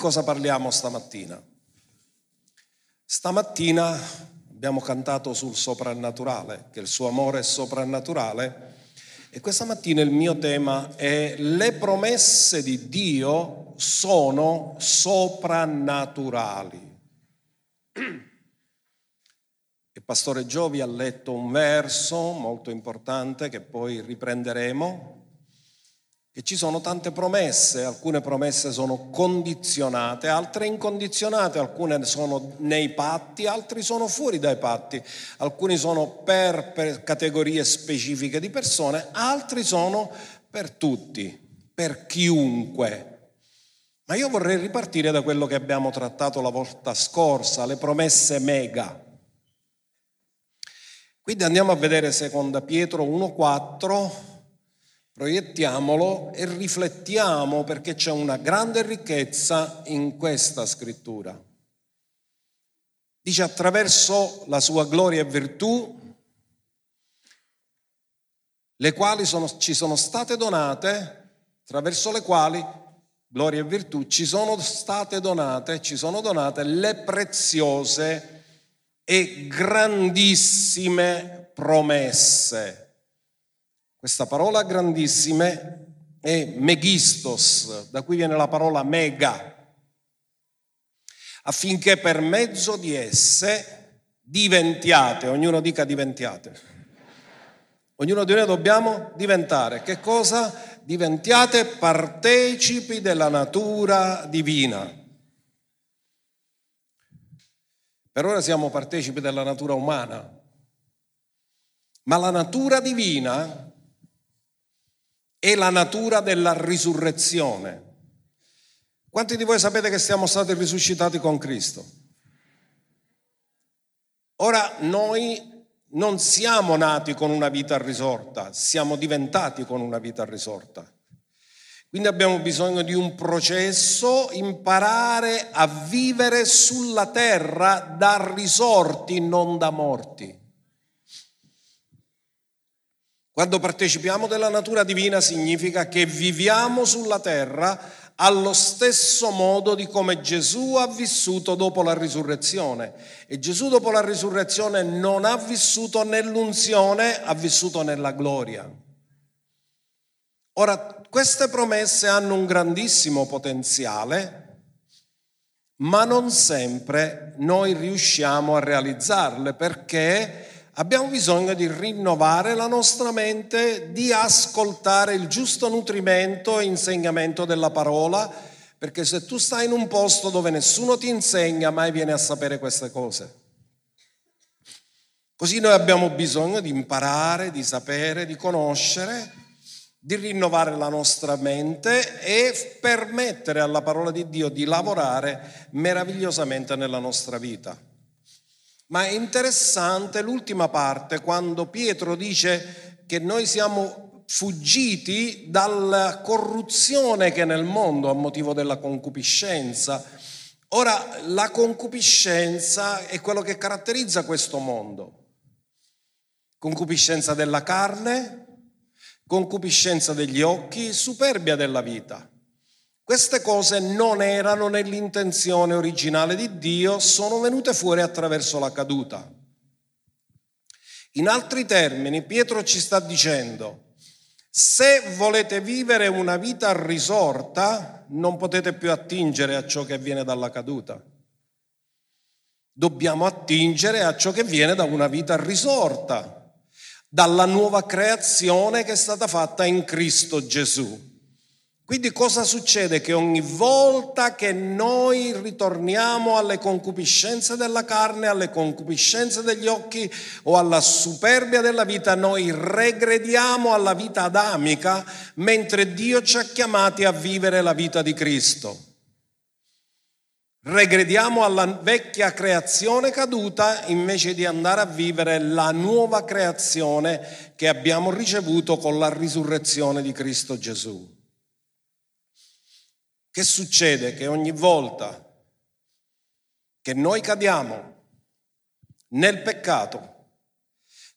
cosa parliamo stamattina? Stamattina abbiamo cantato sul soprannaturale, che il suo amore è soprannaturale, e questa mattina il mio tema è le promesse di Dio sono soprannaturali. Il pastore Giovi ha letto un verso molto importante che poi riprenderemo, che ci sono tante promesse, alcune promesse sono condizionate, altre incondizionate, alcune sono nei patti, altre sono fuori dai patti, alcuni sono per, per categorie specifiche di persone, altri sono per tutti, per chiunque. Ma io vorrei ripartire da quello che abbiamo trattato la volta scorsa, le promesse mega. Quindi andiamo a vedere seconda Pietro 1,4 Proiettiamolo e riflettiamo perché c'è una grande ricchezza in questa scrittura. Dice attraverso la sua gloria e virtù, le quali sono, ci sono state donate, attraverso le quali, gloria e virtù, ci sono state donate, ci sono donate le preziose e grandissime promesse questa parola grandissime è megistos, da cui viene la parola mega, affinché per mezzo di esse diventiate, ognuno dica diventiate. Ognuno di noi dobbiamo diventare. Che cosa? Diventiate partecipi della natura divina. Per ora siamo partecipi della natura umana, ma la natura divina è la natura della risurrezione. Quanti di voi sapete che siamo stati risuscitati con Cristo? Ora noi non siamo nati con una vita risorta, siamo diventati con una vita risorta. Quindi abbiamo bisogno di un processo, imparare a vivere sulla terra da risorti, non da morti. Quando partecipiamo della natura divina significa che viviamo sulla terra allo stesso modo di come Gesù ha vissuto dopo la risurrezione. E Gesù dopo la risurrezione non ha vissuto nell'unzione, ha vissuto nella gloria. Ora, queste promesse hanno un grandissimo potenziale, ma non sempre noi riusciamo a realizzarle perché abbiamo bisogno di rinnovare la nostra mente, di ascoltare il giusto nutrimento e insegnamento della parola, perché se tu stai in un posto dove nessuno ti insegna, mai vieni a sapere queste cose. Così noi abbiamo bisogno di imparare, di sapere, di conoscere, di rinnovare la nostra mente e permettere alla parola di Dio di lavorare meravigliosamente nella nostra vita. Ma è interessante l'ultima parte quando Pietro dice che noi siamo fuggiti dalla corruzione che è nel mondo a motivo della concupiscenza. Ora, la concupiscenza è quello che caratterizza questo mondo. Concupiscenza della carne, concupiscenza degli occhi, superbia della vita. Queste cose non erano nell'intenzione originale di Dio, sono venute fuori attraverso la caduta. In altri termini, Pietro ci sta dicendo, se volete vivere una vita risorta, non potete più attingere a ciò che viene dalla caduta. Dobbiamo attingere a ciò che viene da una vita risorta, dalla nuova creazione che è stata fatta in Cristo Gesù. Quindi cosa succede? Che ogni volta che noi ritorniamo alle concupiscenze della carne, alle concupiscenze degli occhi o alla superbia della vita, noi regrediamo alla vita adamica mentre Dio ci ha chiamati a vivere la vita di Cristo. Regrediamo alla vecchia creazione caduta invece di andare a vivere la nuova creazione che abbiamo ricevuto con la risurrezione di Cristo Gesù. Che succede? Che ogni volta che noi cadiamo nel peccato,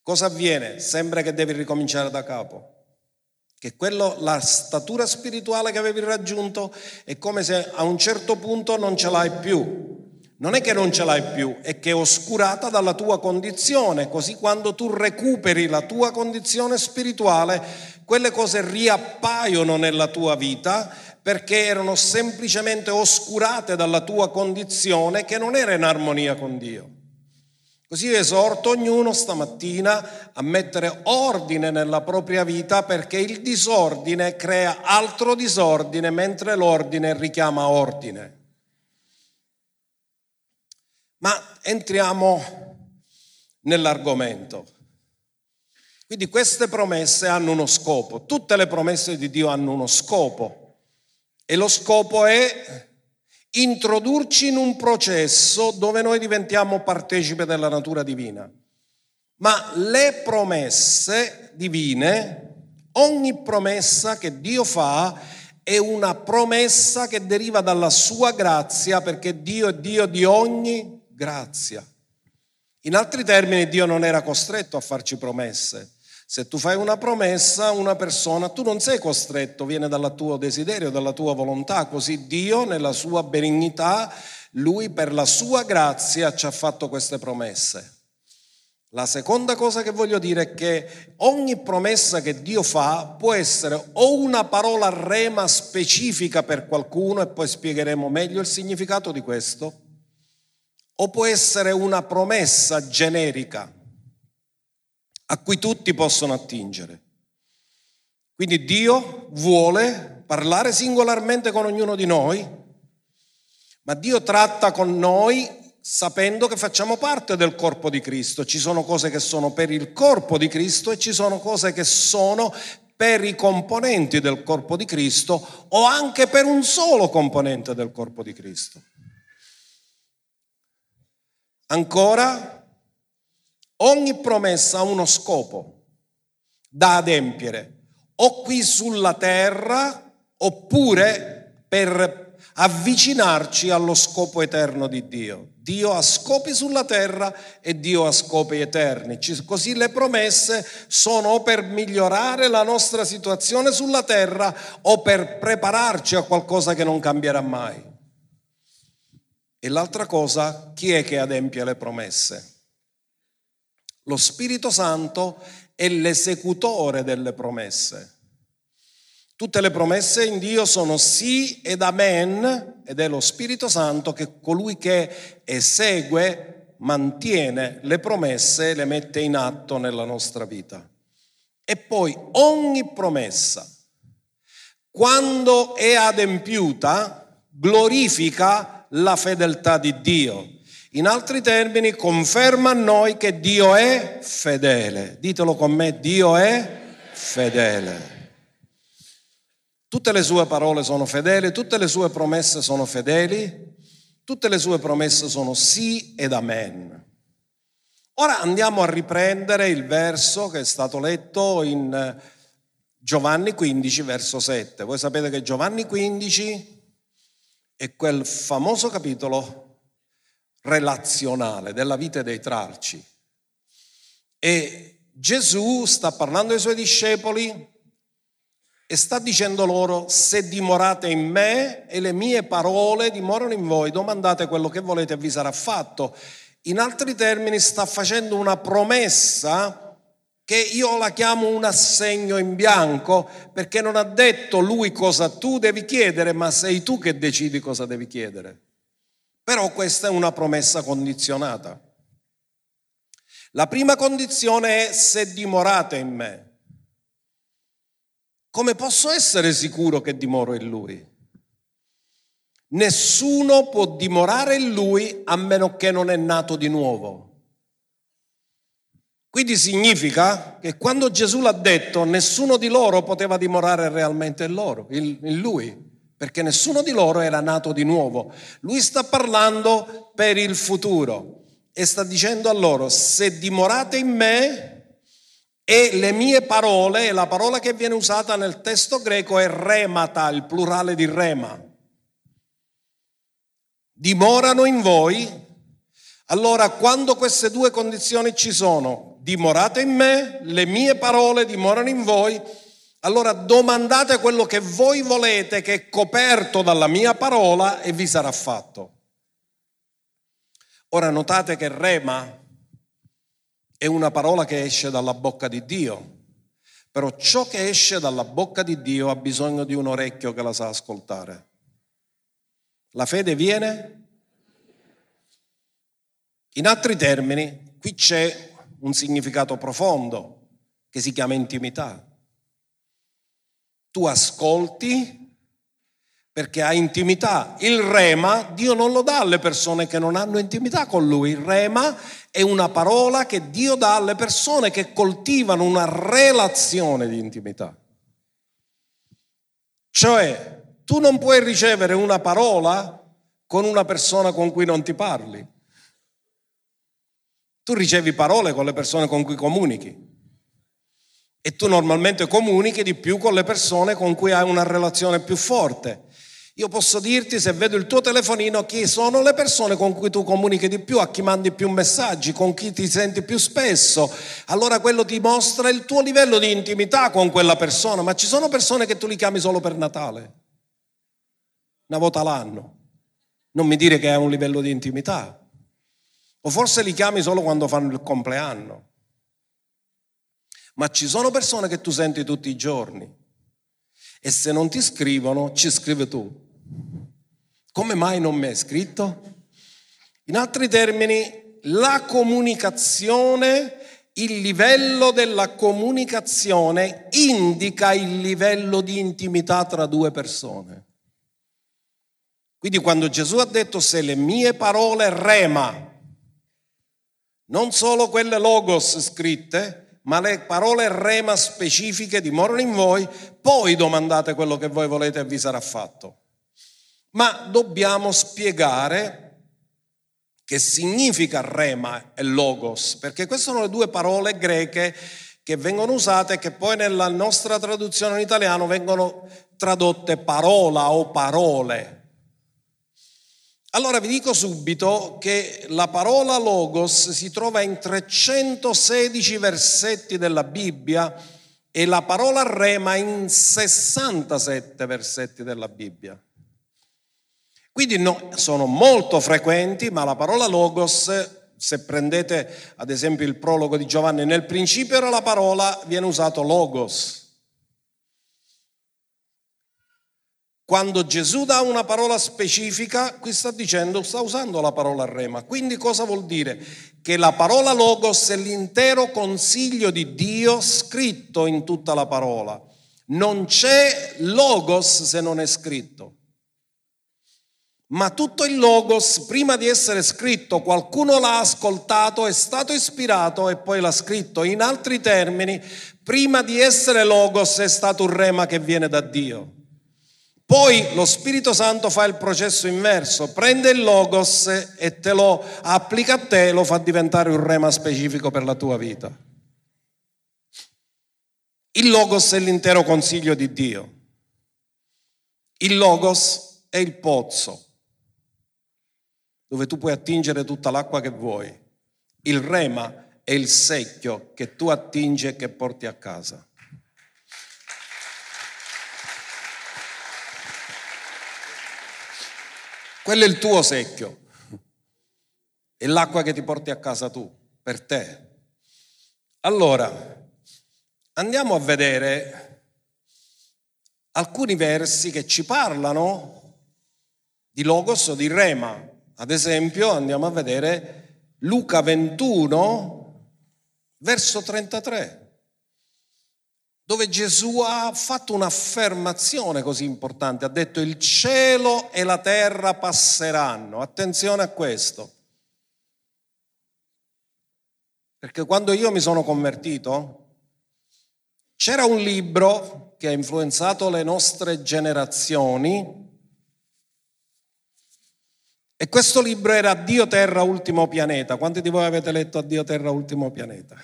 cosa avviene? Sembra che devi ricominciare da capo, che quello, la statura spirituale che avevi raggiunto è come se a un certo punto non ce l'hai più. Non è che non ce l'hai più, è che è oscurata dalla tua condizione, così quando tu recuperi la tua condizione spirituale, quelle cose riappaiono nella tua vita perché erano semplicemente oscurate dalla tua condizione che non era in armonia con Dio. Così io esorto ognuno stamattina a mettere ordine nella propria vita perché il disordine crea altro disordine mentre l'ordine richiama ordine. Ma entriamo nell'argomento. Quindi queste promesse hanno uno scopo, tutte le promesse di Dio hanno uno scopo. E lo scopo è introdurci in un processo dove noi diventiamo partecipe della natura divina. Ma le promesse divine, ogni promessa che Dio fa è una promessa che deriva dalla sua grazia perché Dio è Dio di ogni grazia. In altri termini, Dio non era costretto a farci promesse. Se tu fai una promessa a una persona, tu non sei costretto, viene dal tuo desiderio, dalla tua volontà, così Dio nella sua benignità, lui per la sua grazia ci ha fatto queste promesse. La seconda cosa che voglio dire è che ogni promessa che Dio fa può essere o una parola rema specifica per qualcuno, e poi spiegheremo meglio il significato di questo, o può essere una promessa generica a cui tutti possono attingere. Quindi Dio vuole parlare singolarmente con ognuno di noi, ma Dio tratta con noi sapendo che facciamo parte del corpo di Cristo. Ci sono cose che sono per il corpo di Cristo e ci sono cose che sono per i componenti del corpo di Cristo o anche per un solo componente del corpo di Cristo. Ancora, Ogni promessa ha uno scopo da adempiere, o qui sulla terra oppure per avvicinarci allo scopo eterno di Dio. Dio ha scopi sulla terra e Dio ha scopi eterni. Così le promesse sono o per migliorare la nostra situazione sulla terra o per prepararci a qualcosa che non cambierà mai. E l'altra cosa, chi è che adempie le promesse? Lo Spirito Santo è l'esecutore delle promesse. Tutte le promesse in Dio sono sì ed amen ed è lo Spirito Santo che colui che esegue, mantiene le promesse e le mette in atto nella nostra vita. E poi ogni promessa, quando è adempiuta, glorifica la fedeltà di Dio. In altri termini, conferma a noi che Dio è fedele. Ditelo con me, Dio è fedele. Tutte le sue parole sono fedeli, tutte le sue promesse sono fedeli, tutte le sue promesse sono sì ed amen. Ora andiamo a riprendere il verso che è stato letto in eh, Giovanni 15, verso 7. Voi sapete che Giovanni 15 è quel famoso capitolo relazionale della vita dei tralci. E Gesù sta parlando ai suoi discepoli e sta dicendo loro, se dimorate in me e le mie parole dimorano in voi, domandate quello che volete e vi sarà fatto. In altri termini sta facendo una promessa che io la chiamo un assegno in bianco perché non ha detto lui cosa tu devi chiedere, ma sei tu che decidi cosa devi chiedere. Però questa è una promessa condizionata. La prima condizione è se dimorate in me. Come posso essere sicuro che dimoro in lui? Nessuno può dimorare in lui a meno che non è nato di nuovo. Quindi significa che quando Gesù l'ha detto, nessuno di loro poteva dimorare realmente in, loro, in lui perché nessuno di loro era nato di nuovo. Lui sta parlando per il futuro e sta dicendo a loro, se dimorate in me e le mie parole, la parola che viene usata nel testo greco è remata, il plurale di rema, dimorano in voi, allora quando queste due condizioni ci sono, dimorate in me, le mie parole dimorano in voi, Allora domandate quello che voi volete che è coperto dalla mia parola e vi sarà fatto. Ora notate che rema è una parola che esce dalla bocca di Dio, però ciò che esce dalla bocca di Dio ha bisogno di un orecchio che la sa ascoltare. La fede viene? In altri termini, qui c'è un significato profondo che si chiama intimità. Tu ascolti perché hai intimità. Il rema Dio non lo dà alle persone che non hanno intimità con Lui. Il rema è una parola che Dio dà alle persone che coltivano una relazione di intimità. Cioè, tu non puoi ricevere una parola con una persona con cui non ti parli. Tu ricevi parole con le persone con cui comunichi. E tu normalmente comunichi di più con le persone con cui hai una relazione più forte. Io posso dirti, se vedo il tuo telefonino, chi sono le persone con cui tu comunichi di più, a chi mandi più messaggi, con chi ti senti più spesso. Allora quello ti mostra il tuo livello di intimità con quella persona. Ma ci sono persone che tu li chiami solo per Natale, una volta l'anno. Non mi dire che hai un livello di intimità. O forse li chiami solo quando fanno il compleanno. Ma ci sono persone che tu senti tutti i giorni e se non ti scrivono, ci scrivi tu. Come mai non mi hai scritto? In altri termini, la comunicazione, il livello della comunicazione indica il livello di intimità tra due persone. Quindi quando Gesù ha detto se le mie parole rema, non solo quelle logos scritte, ma le parole rema specifiche dimorano in voi, poi domandate quello che voi volete e vi sarà fatto. Ma dobbiamo spiegare che significa rema e logos, perché queste sono le due parole greche che vengono usate e che poi nella nostra traduzione in italiano vengono tradotte parola o parole. Allora vi dico subito che la parola logos si trova in 316 versetti della Bibbia e la parola rema in 67 versetti della Bibbia. Quindi no, sono molto frequenti, ma la parola logos, se prendete ad esempio il prologo di Giovanni, nel principio era la parola, viene usato logos. Quando Gesù dà una parola specifica, qui sta dicendo, sta usando la parola rema. Quindi cosa vuol dire? Che la parola logos è l'intero consiglio di Dio scritto in tutta la parola. Non c'è logos se non è scritto. Ma tutto il logos, prima di essere scritto, qualcuno l'ha ascoltato, è stato ispirato e poi l'ha scritto. In altri termini, prima di essere logos è stato un rema che viene da Dio. Poi lo Spirito Santo fa il processo inverso, prende il logos e te lo applica a te e lo fa diventare un rema specifico per la tua vita. Il logos è l'intero consiglio di Dio. Il logos è il pozzo dove tu puoi attingere tutta l'acqua che vuoi. Il rema è il secchio che tu attingi e che porti a casa. Quello è il tuo secchio. È l'acqua che ti porti a casa tu, per te. Allora, andiamo a vedere alcuni versi che ci parlano di logos o di rema. Ad esempio, andiamo a vedere Luca 21, verso 33 dove Gesù ha fatto un'affermazione così importante, ha detto il cielo e la terra passeranno, attenzione a questo, perché quando io mi sono convertito c'era un libro che ha influenzato le nostre generazioni e questo libro era Dio Terra Ultimo Pianeta. Quanti di voi avete letto Addio Terra Ultimo Pianeta?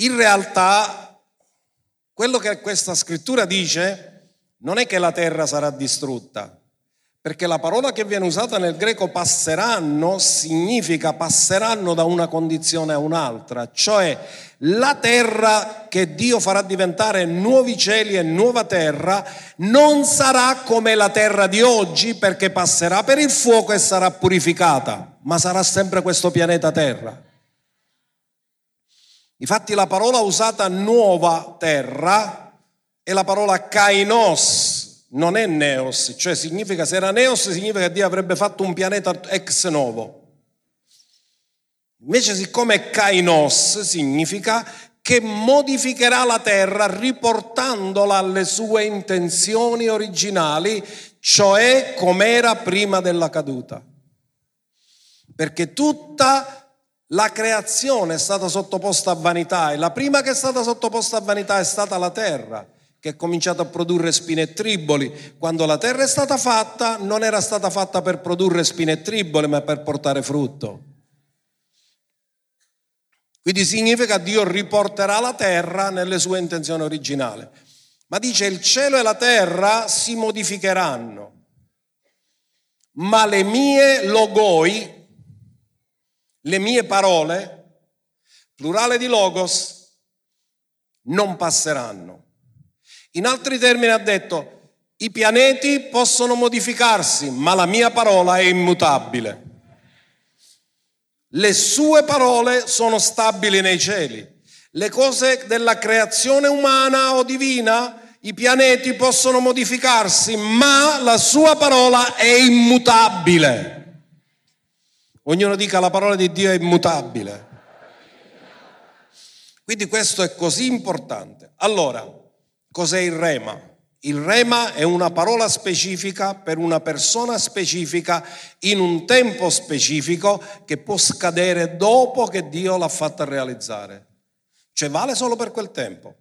In realtà, quello che questa scrittura dice non è che la terra sarà distrutta, Perché la parola che viene usata nel greco passeranno significa passeranno da una condizione a un'altra, cioè la terra che Dio farà diventare nuovi cieli e nuova terra non sarà come la terra di oggi perché passerà per il fuoco e sarà purificata, ma sarà sempre questo pianeta terra. Infatti la parola usata nuova terra è la parola kainos, non è neos, cioè significa, se era neos significa che Dio avrebbe fatto un pianeta ex novo. Invece siccome kainos significa che modificherà la terra riportandola alle sue intenzioni originali, cioè com'era prima della caduta. Perché tutta la creazione è stata sottoposta a vanità e la prima che è stata sottoposta a vanità è stata la terra che ha cominciato a produrre spine e triboli. Quando la terra è stata fatta, non era stata fatta per produrre spine e triboli, ma per portare frutto. Quindi significa che Dio riporterà la terra nelle sue intenzioni originali. Ma dice il cielo e la terra si modificheranno, ma le mie logoi, le mie parole, plurale di logos, non passeranno. In altri termini ha detto, i pianeti possono modificarsi, ma la mia parola è immutabile. Le sue parole sono stabili nei cieli. Le cose della creazione umana o divina, i pianeti possono modificarsi, ma la sua parola è immutabile. Ognuno dica la parola di Dio è immutabile. Quindi questo è così importante. Allora, Cos'è il rema? Il rema è una parola specifica per una persona specifica in un tempo specifico che può scadere dopo che Dio l'ha fatta realizzare. Cioè vale solo per quel tempo.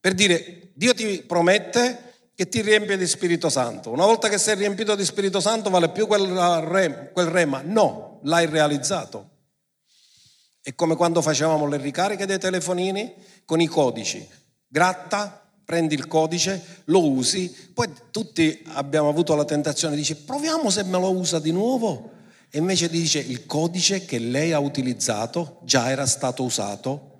Per dire, Dio ti promette che ti riempie di Spirito Santo. Una volta che sei riempito di Spirito Santo vale più quel rema? Quel rema? No, l'hai realizzato. È come quando facevamo le ricariche dei telefonini con i codici gratta, prendi il codice, lo usi, poi tutti abbiamo avuto la tentazione, dice proviamo se me lo usa di nuovo. E invece dice il codice che lei ha utilizzato già era stato usato.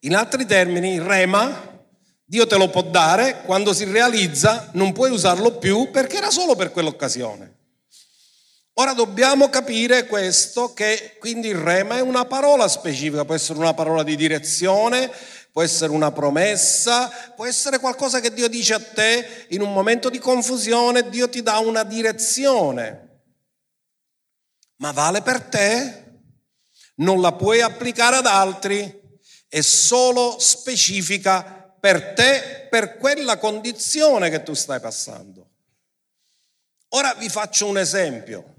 In altri termini, il rema, Dio te lo può dare, quando si realizza non puoi usarlo più perché era solo per quell'occasione. Ora dobbiamo capire questo, che quindi il rema è una parola specifica, può essere una parola di direzione, può essere una promessa, può essere qualcosa che Dio dice a te in un momento di confusione, Dio ti dà una direzione. Ma vale per te? Non la puoi applicare ad altri, è solo specifica per te, per quella condizione che tu stai passando. Ora vi faccio un esempio.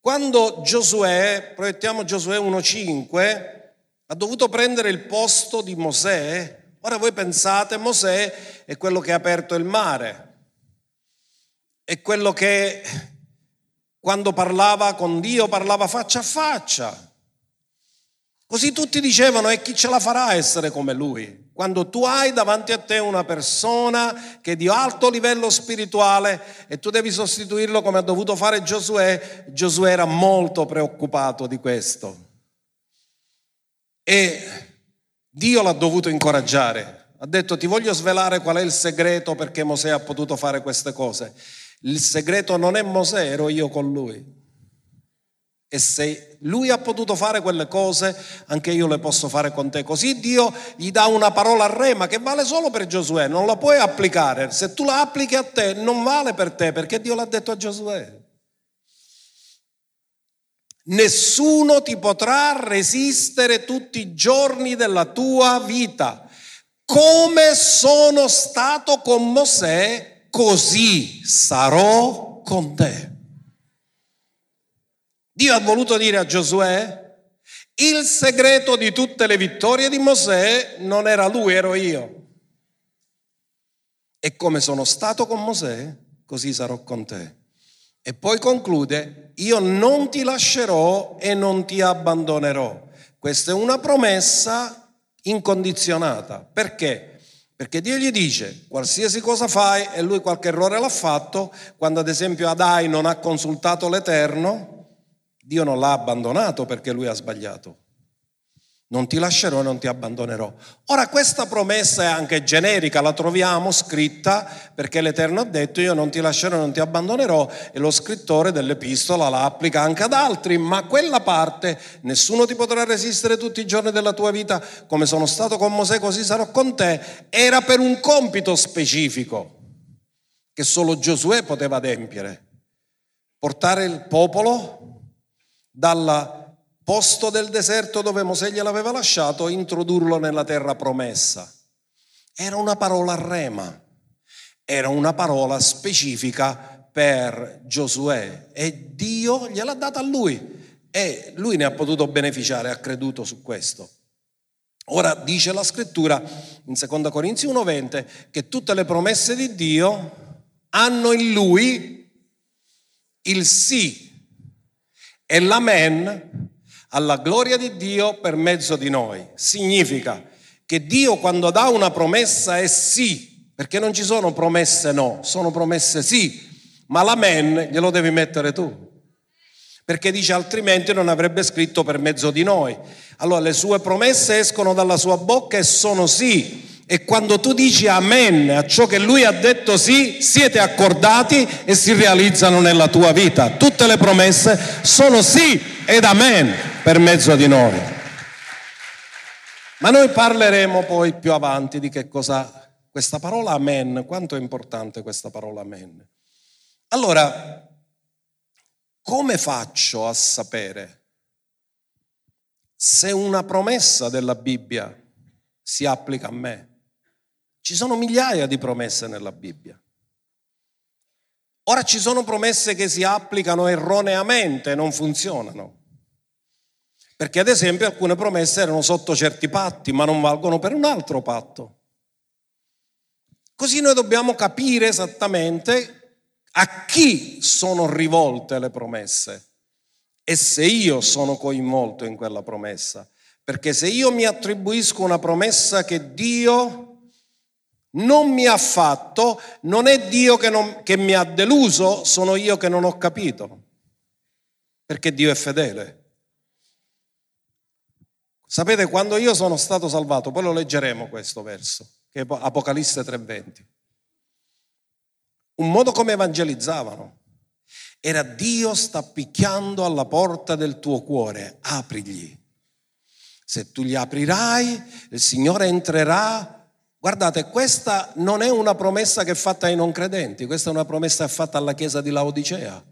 Quando Giosuè, proiettiamo Giosuè 1.5, ha dovuto prendere il posto di Mosè, ora voi pensate, Mosè è quello che ha aperto il mare, è quello che quando parlava con Dio parlava faccia a faccia. Così tutti dicevano e chi ce la farà a essere come lui? Quando tu hai davanti a te una persona che è di alto livello spirituale e tu devi sostituirlo come ha dovuto fare Giosuè, Giosuè era molto preoccupato di questo. E Dio l'ha dovuto incoraggiare. Ha detto ti voglio svelare qual è il segreto perché Mosè ha potuto fare queste cose. Il segreto non è Mosè, ero io con lui. E se lui ha potuto fare quelle cose, anche io le posso fare con te. Così Dio gli dà una parola a rema che vale solo per Giosuè, non la puoi applicare. Se tu la applichi a te, non vale per te, perché Dio l'ha detto a Giosuè. Nessuno ti potrà resistere tutti i giorni della tua vita. Come sono stato con Mosè, così sarò con te. Dio ha voluto dire a Giosuè, il segreto di tutte le vittorie di Mosè non era lui, ero io. E come sono stato con Mosè, così sarò con te. E poi conclude, io non ti lascerò e non ti abbandonerò. Questa è una promessa incondizionata. Perché? Perché Dio gli dice, qualsiasi cosa fai, e lui qualche errore l'ha fatto, quando ad esempio Adai non ha consultato l'Eterno, Dio non l'ha abbandonato perché lui ha sbagliato. Non ti lascerò e non ti abbandonerò. Ora questa promessa è anche generica, la troviamo scritta perché l'Eterno ha detto io non ti lascerò e non ti abbandonerò e lo scrittore dell'epistola la applica anche ad altri, ma quella parte nessuno ti potrà resistere tutti i giorni della tua vita, come sono stato con Mosè così sarò con te, era per un compito specifico che solo Giosuè poteva adempiere, portare il popolo dalla posto del deserto dove Mosè gliel'aveva lasciato, introdurlo nella terra promessa. Era una parola rema, era una parola specifica per Giosuè e Dio gliel'ha data a lui e lui ne ha potuto beneficiare, ha creduto su questo. Ora dice la scrittura in 2 Corinzi 1:20 che tutte le promesse di Dio hanno in lui il sì e l'amen alla gloria di Dio per mezzo di noi. Significa che Dio quando dà una promessa è sì, perché non ci sono promesse no, sono promesse sì, ma l'amen glielo devi mettere tu. Perché dice altrimenti non avrebbe scritto per mezzo di noi. Allora le sue promesse escono dalla sua bocca e sono sì. E quando tu dici amen a ciò che lui ha detto sì, siete accordati e si realizzano nella tua vita. Tutte le promesse sono sì ed amen per mezzo di noi. Ma noi parleremo poi più avanti di che cosa questa parola amen, quanto è importante questa parola amen. Allora, come faccio a sapere se una promessa della Bibbia si applica a me? Ci sono migliaia di promesse nella Bibbia. Ora ci sono promesse che si applicano erroneamente, non funzionano. Perché ad esempio alcune promesse erano sotto certi patti, ma non valgono per un altro patto. Così noi dobbiamo capire esattamente a chi sono rivolte le promesse e se io sono coinvolto in quella promessa. Perché se io mi attribuisco una promessa che Dio non mi ha fatto, non è Dio che, non, che mi ha deluso, sono io che non ho capito. Perché Dio è fedele. Sapete, quando io sono stato salvato, poi lo leggeremo questo verso, che è Apocalisse 3:20. Un modo come evangelizzavano era Dio sta picchiando alla porta del tuo cuore, aprigli. Se tu gli aprirai, il Signore entrerà. Guardate, questa non è una promessa che è fatta ai non credenti, questa è una promessa fatta alla Chiesa di Laodicea.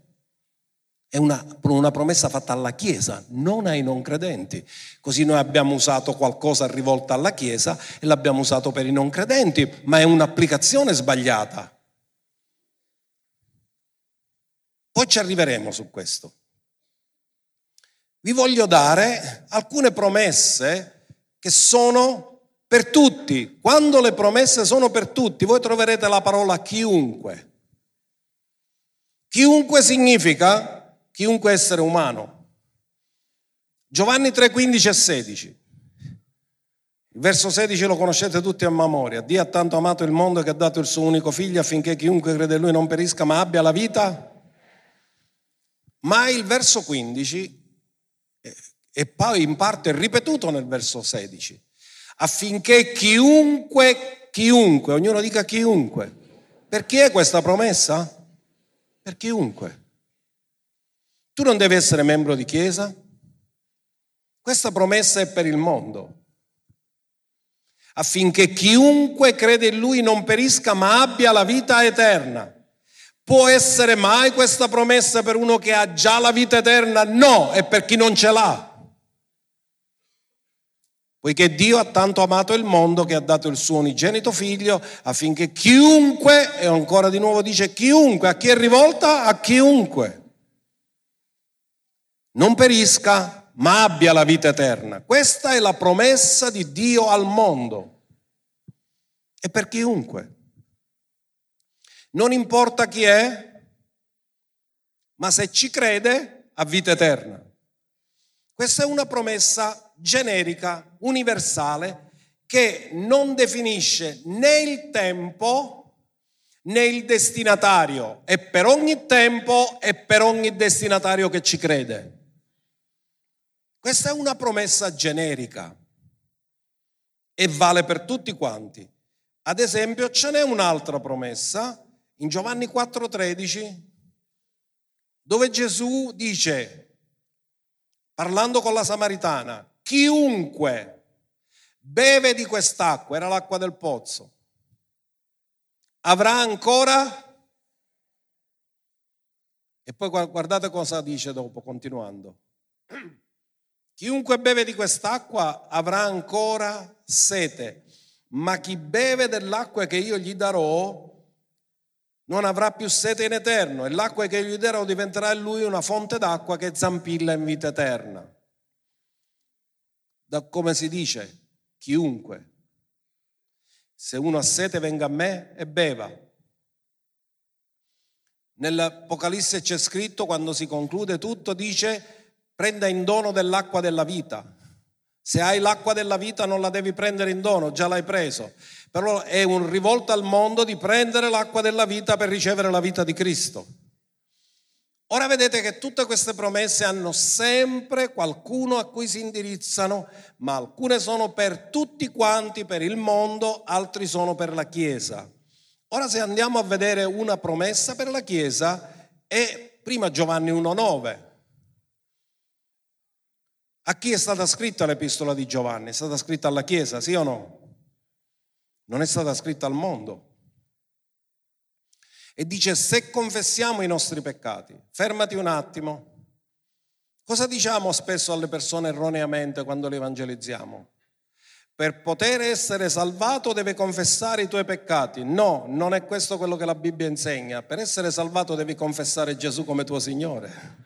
È una, una, promessa fatta alla Chiesa, non ai non credenti. Così noi abbiamo usato qualcosa rivolta alla Chiesa e l'abbiamo usato per i non credenti, ma è un'applicazione sbagliata. Poi ci arriveremo su questo. Vi voglio dare alcune promesse che sono per tutti. Quando le promesse sono per tutti, voi troverete la parola chiunque. Chiunque significa chiunque essere umano. Giovanni 3, 15 e 16. Il verso 16 lo conoscete tutti a memoria. Dio ha tanto amato il mondo che ha dato il suo unico figlio affinché chiunque crede in lui non perisca ma abbia la vita. Ma il verso 15 e poi in parte ripetuto nel verso 16 affinché chiunque, chiunque, ognuno dica chiunque. Per chi è questa promessa? Per chiunque. Tu non devi essere membro di chiesa. Questa promessa è per il mondo, affinché chiunque crede in lui non perisca ma abbia la vita eterna. Può essere mai questa promessa per uno che ha già la vita eterna? No, è per chi non ce l'ha. Poiché Dio ha tanto amato il mondo che ha dato il suo unigenito figlio affinché chiunque, e ancora di nuovo dice chiunque, a chi è rivolta? A chiunque non perisca, ma abbia la vita eterna. Questa è la promessa di Dio al mondo e per chiunque. Non importa chi è, ma se ci crede ha vita eterna. Questa è una promessa generica, universale, che non definisce né il tempo né il destinatario, è per ogni tempo e per ogni destinatario che ci crede. Questa è una promessa generica e vale per tutti quanti. Ad esempio, ce n'è un'altra promessa in Giovanni 4:13 dove Gesù dice, parlando con la Samaritana, chiunque beve di quest'acqua, era l'acqua del pozzo, avrà ancora... E poi guardate cosa dice dopo, continuando. Chiunque beve di quest'acqua avrà ancora sete, ma chi beve dell'acqua che io gli darò non avrà più sete in eterno e l'acqua che gli darò diventerà in lui una fonte d'acqua che zampilla in vita eterna. Da come si dice, chiunque. Se uno ha sete venga a me e beva. Nell'Apocalisse c'è scritto, quando si conclude tutto, dice prenda in dono dell'acqua della vita. Se hai l'acqua della vita non la devi prendere in dono, già l'hai preso. Però è un rivolto al mondo di prendere l'acqua della vita per ricevere la vita di Cristo. Ora vedete che tutte queste promesse hanno sempre qualcuno a cui si indirizzano, ma alcune sono per tutti quanti, per il mondo, altri sono per la Chiesa. Ora se andiamo a vedere una promessa per la Chiesa è prima Giovanni 1.9. A chi è stata scritta l'epistola di Giovanni? È stata scritta alla Chiesa, sì o no? Non è stata scritta al mondo. E dice, se confessiamo i nostri peccati, fermati un attimo. Cosa diciamo spesso alle persone erroneamente quando le evangelizziamo? Per poter essere salvato deve confessare i tuoi peccati. No, non è questo quello che la Bibbia insegna. Per essere salvato devi confessare Gesù come tuo Signore.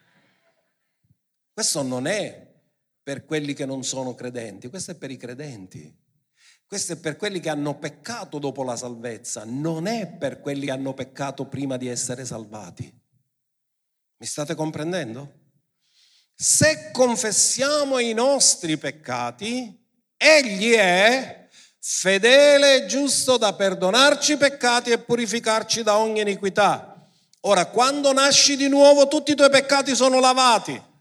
Questo non è per quelli che non sono credenti, questo è per i credenti. Questo è per quelli che hanno peccato dopo la salvezza, non è per quelli che hanno peccato prima di essere salvati. Mi state comprendendo? Se confessiamo i nostri peccati, Egli è fedele e giusto da perdonarci i peccati e purificarci da ogni iniquità. Ora, quando nasci di nuovo, tutti i tuoi peccati sono lavati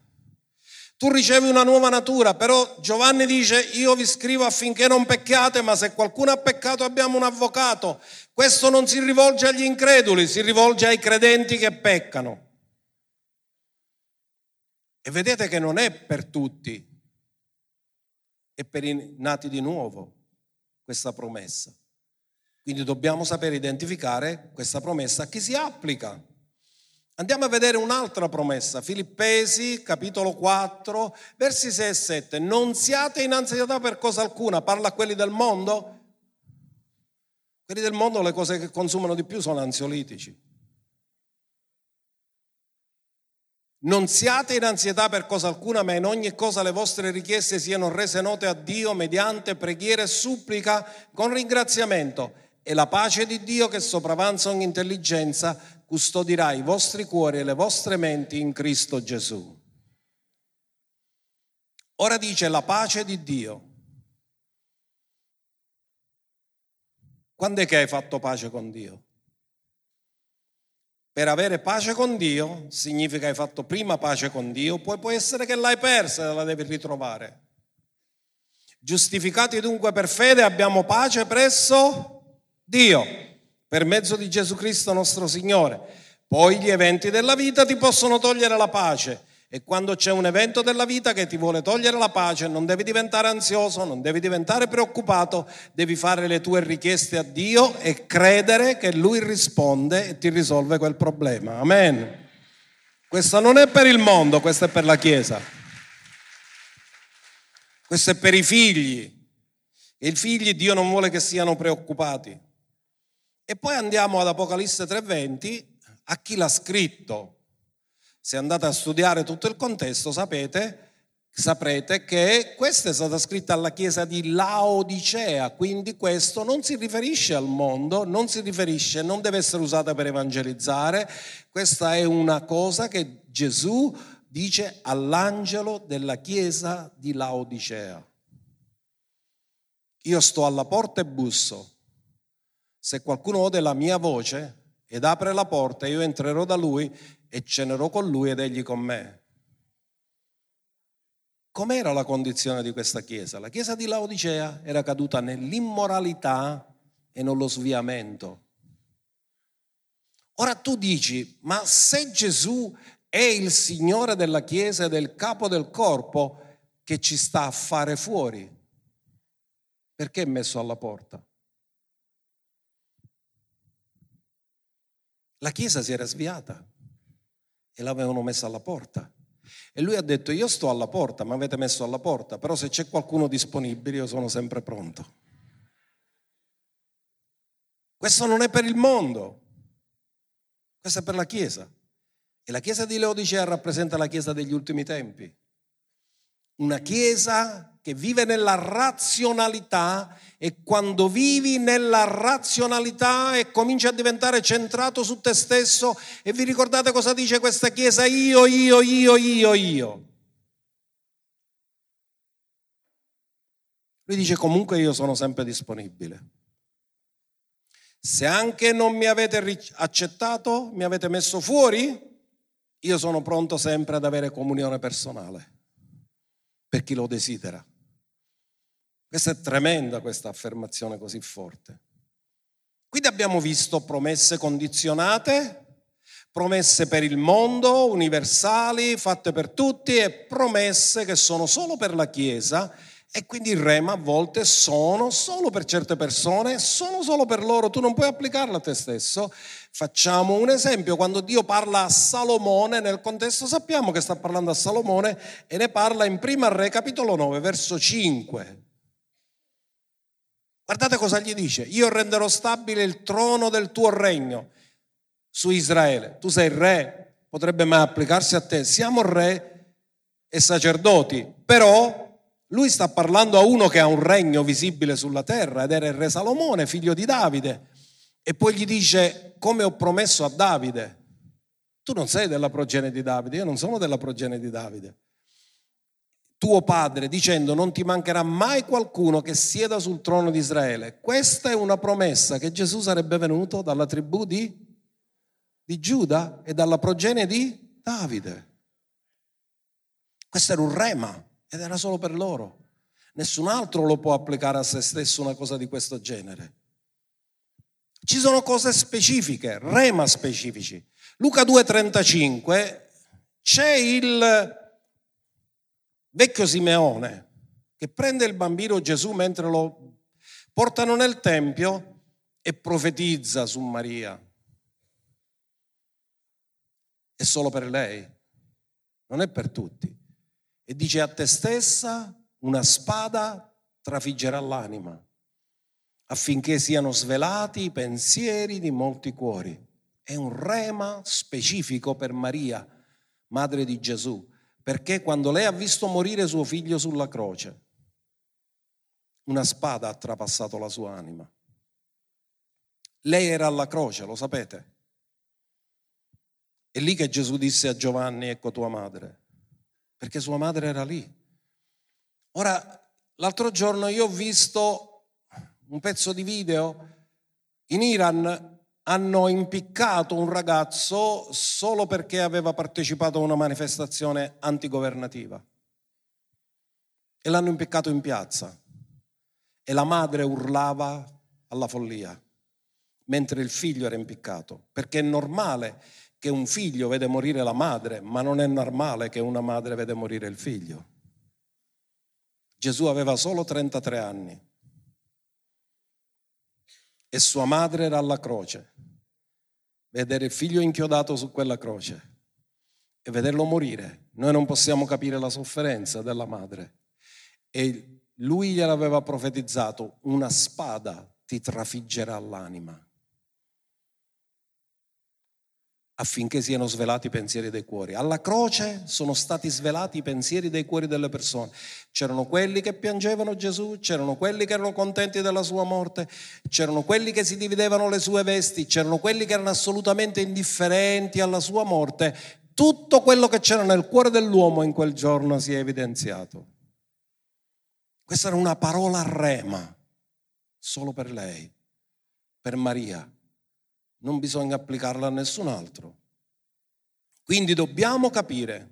tu ricevi una nuova natura, però Giovanni dice io vi scrivo affinché non pecchiate, ma se qualcuno ha peccato abbiamo un avvocato. Questo non si rivolge agli increduli, si rivolge ai credenti che peccano. E vedete che non è per tutti, è per i nati di nuovo questa promessa. Quindi dobbiamo sapere identificare questa promessa a chi si applica. Andiamo a vedere un'altra promessa, Filippesi capitolo 4, versi 6 e 7. Non siate in ansietà per cosa alcuna, parla a quelli del mondo. Quelli del mondo le cose che consumano di più sono ansiolitici. Non siate in ansietà per cosa alcuna, ma in ogni cosa le vostre richieste siano rese note a Dio mediante preghiera e supplica con ringraziamento. E la pace di Dio che sopravanza ogni intelligenza custodirà i vostri cuori e le vostre menti in Cristo Gesù. Ora dice la pace di Dio. Quando è che hai fatto pace con Dio? Per avere pace con Dio significa che hai fatto prima pace con Dio, poi può essere che l'hai persa e la devi ritrovare. Giustificati dunque per fede abbiamo pace presso Dio per mezzo di Gesù Cristo nostro Signore. Poi gli eventi della vita ti possono togliere la pace e quando c'è un evento della vita che ti vuole togliere la pace, non devi diventare ansioso, non devi diventare preoccupato, devi fare le tue richieste a Dio e credere che Lui risponde e ti risolve quel problema. Amen. Questo non è per il mondo, questo è per la Chiesa. Questo è per i figli. E i figli Dio non vuole che siano preoccupati. E poi andiamo ad Apocalisse 3:20, a chi l'ha scritto. Se andate a studiare tutto il contesto sapete, saprete che questa è stata scritta alla chiesa di Laodicea, quindi questo non si riferisce al mondo, non si riferisce, non deve essere usata per evangelizzare, questa è una cosa che Gesù dice all'angelo della chiesa di Laodicea io sto alla porta e busso. Se qualcuno ode la mia voce ed apre la porta, io entrerò da lui e cenerò con lui ed egli con me. Com'era la condizione di questa chiesa? La chiesa di Laodicea era caduta nell'immoralità e nello sviamento. Ora tu dici, ma se Gesù è il Signore della Chiesa e del capo del corpo che ci sta a fare fuori, perché è messo alla porta? La Chiesa si era sviata e l'avevano messa alla porta. E lui ha detto, io sto alla porta, mi avete messo alla porta, però se c'è qualcuno disponibile io sono sempre pronto. Questo non è per il mondo, questo è per la Chiesa. E la Chiesa di Leodicea rappresenta la Chiesa degli ultimi tempi. Una Chiesa che vive nella razionalità e quando vivi nella razionalità e cominci a diventare centrato su te stesso e vi ricordate cosa dice questa Chiesa? Io, io, io, io, io. Lui dice comunque io sono sempre disponibile. Se anche non mi avete accettato, mi avete messo fuori, io sono pronto sempre ad avere comunione personale per chi lo desidera. Questa è tremenda questa affermazione così forte. Quindi abbiamo visto promesse condizionate, promesse per il mondo, universali, fatte per tutti e promesse che sono solo per la Chiesa e quindi il rema a volte sono solo per certe persone, sono solo per loro, tu non puoi applicarla a te stesso. Facciamo un esempio, quando Dio parla a Salomone, nel contesto sappiamo che sta parlando a Salomone e ne parla in Prima Re capitolo 9, verso 5. Guardate cosa gli dice, io renderò stabile il trono del tuo regno su Israele. Tu sei re, potrebbe mai applicarsi a te. Siamo re e sacerdoti, però lui sta parlando a uno che ha un regno visibile sulla terra ed era il re Salomone, figlio di Davide. E poi gli dice, come ho promesso a Davide, tu non sei della progenie di Davide, io non sono della progenie di Davide. Tuo padre, dicendo, non ti mancherà mai qualcuno che sieda sul trono di Israele. Questa è una promessa che Gesù sarebbe venuto dalla tribù di, di Giuda e dalla progenie di Davide. Questo era un rema ed era solo per loro. Nessun altro lo può applicare a se stesso una cosa di questo genere. Ci sono cose specifiche, rema specifici. Luca 2,35 c'è il vecchio Simeone che prende il bambino Gesù mentre lo portano nel Tempio e profetizza su Maria. È solo per lei, non è per tutti e dice a te stessa una spada trafiggerà l'anima affinché siano svelati i pensieri di molti cuori. È un rema specifico per Maria, madre di Gesù, perché quando lei ha visto morire suo figlio sulla croce, una spada ha trapassato la sua anima. Lei era alla croce, lo sapete? È lì che Gesù disse a Giovanni, ecco tua madre perché sua madre era lì. Ora, l'altro giorno io ho visto un pezzo di video, in Iran hanno impiccato un ragazzo solo perché aveva partecipato a una manifestazione antigovernativa. E l'hanno impiccato in piazza. E la madre urlava alla follia mentre il figlio era impiccato, perché è normale che un figlio vede morire la madre, ma non è normale che una madre vede morire il figlio. Gesù aveva solo 33 anni e sua madre era alla croce. Vedere il figlio inchiodato su quella croce e vederlo morire, noi non possiamo capire la sofferenza della madre. E lui gliel'aveva profetizzato, una spada ti trafiggerà l'anima affinché siano svelati i pensieri dei cuori. Alla croce sono stati svelati i pensieri dei cuori delle persone. C'erano quelli che piangevano Gesù, c'erano quelli che erano contenti della sua morte, c'erano quelli che si dividevano le sue vesti, c'erano quelli che erano assolutamente indifferenti alla sua morte. Tutto quello che c'era nel cuore dell'uomo in quel giorno si è evidenziato. Questa era una parola rema solo per lei, per Maria. Non bisogna applicarla a nessun altro. Quindi dobbiamo capire.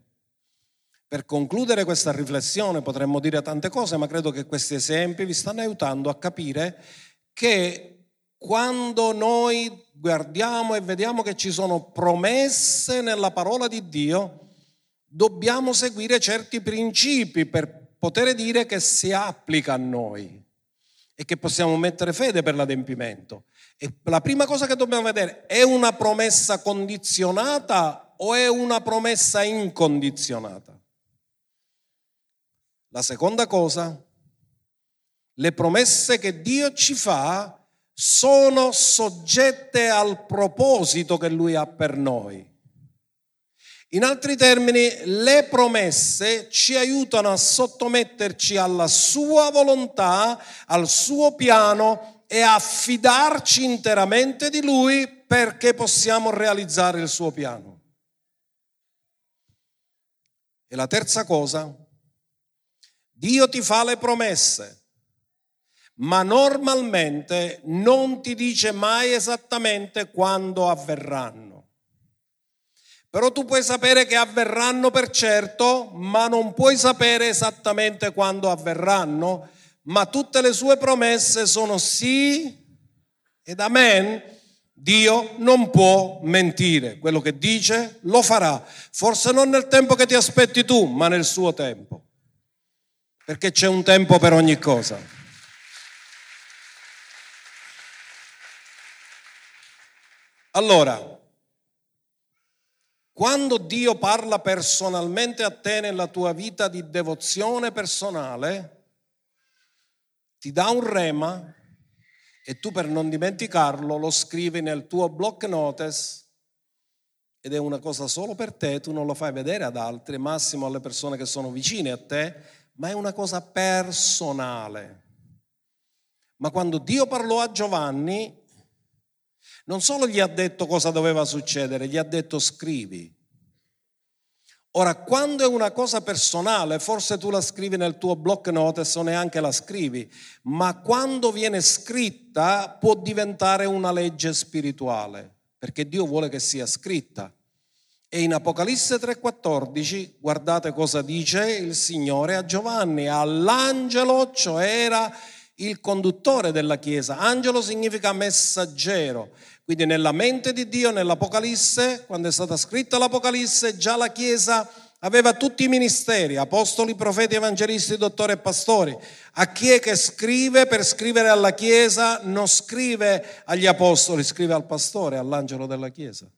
Per concludere questa riflessione potremmo dire tante cose, ma credo che questi esempi vi stanno aiutando a capire che quando noi guardiamo e vediamo che ci sono promesse nella parola di Dio, dobbiamo seguire certi principi per poter dire che si applica a noi e che possiamo mettere fede per l'adempimento. E la prima cosa che dobbiamo vedere è una promessa condizionata o è una promessa incondizionata? La seconda cosa, le promesse che Dio ci fa sono soggette al proposito che Lui ha per noi. In altri termini, le promesse ci aiutano a sottometterci alla sua volontà, al suo piano e a fidarci interamente di lui perché possiamo realizzare il suo piano. E la terza cosa, Dio ti fa le promesse, ma normalmente non ti dice mai esattamente quando avverranno. Però tu puoi sapere che avverranno per certo, ma non puoi sapere esattamente quando avverranno, ma tutte le sue promesse sono sì ed amen. Dio non può mentire, quello che dice lo farà, forse non nel tempo che ti aspetti tu, ma nel suo tempo, perché c'è un tempo per ogni cosa. Allora, quando Dio parla personalmente a te nella tua vita di devozione personale, ti dà un rema e tu per non dimenticarlo lo scrivi nel tuo block notice ed è una cosa solo per te, tu non lo fai vedere ad altri, massimo alle persone che sono vicine a te, ma è una cosa personale. Ma quando Dio parlò a Giovanni, non solo gli ha detto cosa doveva succedere, gli ha detto scrivi. Ora, quando è una cosa personale, forse tu la scrivi nel tuo block notice o neanche la scrivi, ma quando viene scritta può diventare una legge spirituale, perché Dio vuole che sia scritta. E in Apocalisse 3:14 guardate cosa dice il Signore a Giovanni, all'angelo, cioè era il conduttore della Chiesa. Angelo significa messaggero. Quindi nella mente di Dio, nell'Apocalisse, quando è stata scritta l'Apocalisse, già la Chiesa aveva tutti i ministeri, apostoli, profeti, evangelisti, dottori e pastori. A chi è che scrive per scrivere alla Chiesa non scrive agli apostoli, scrive al pastore, all'angelo della Chiesa.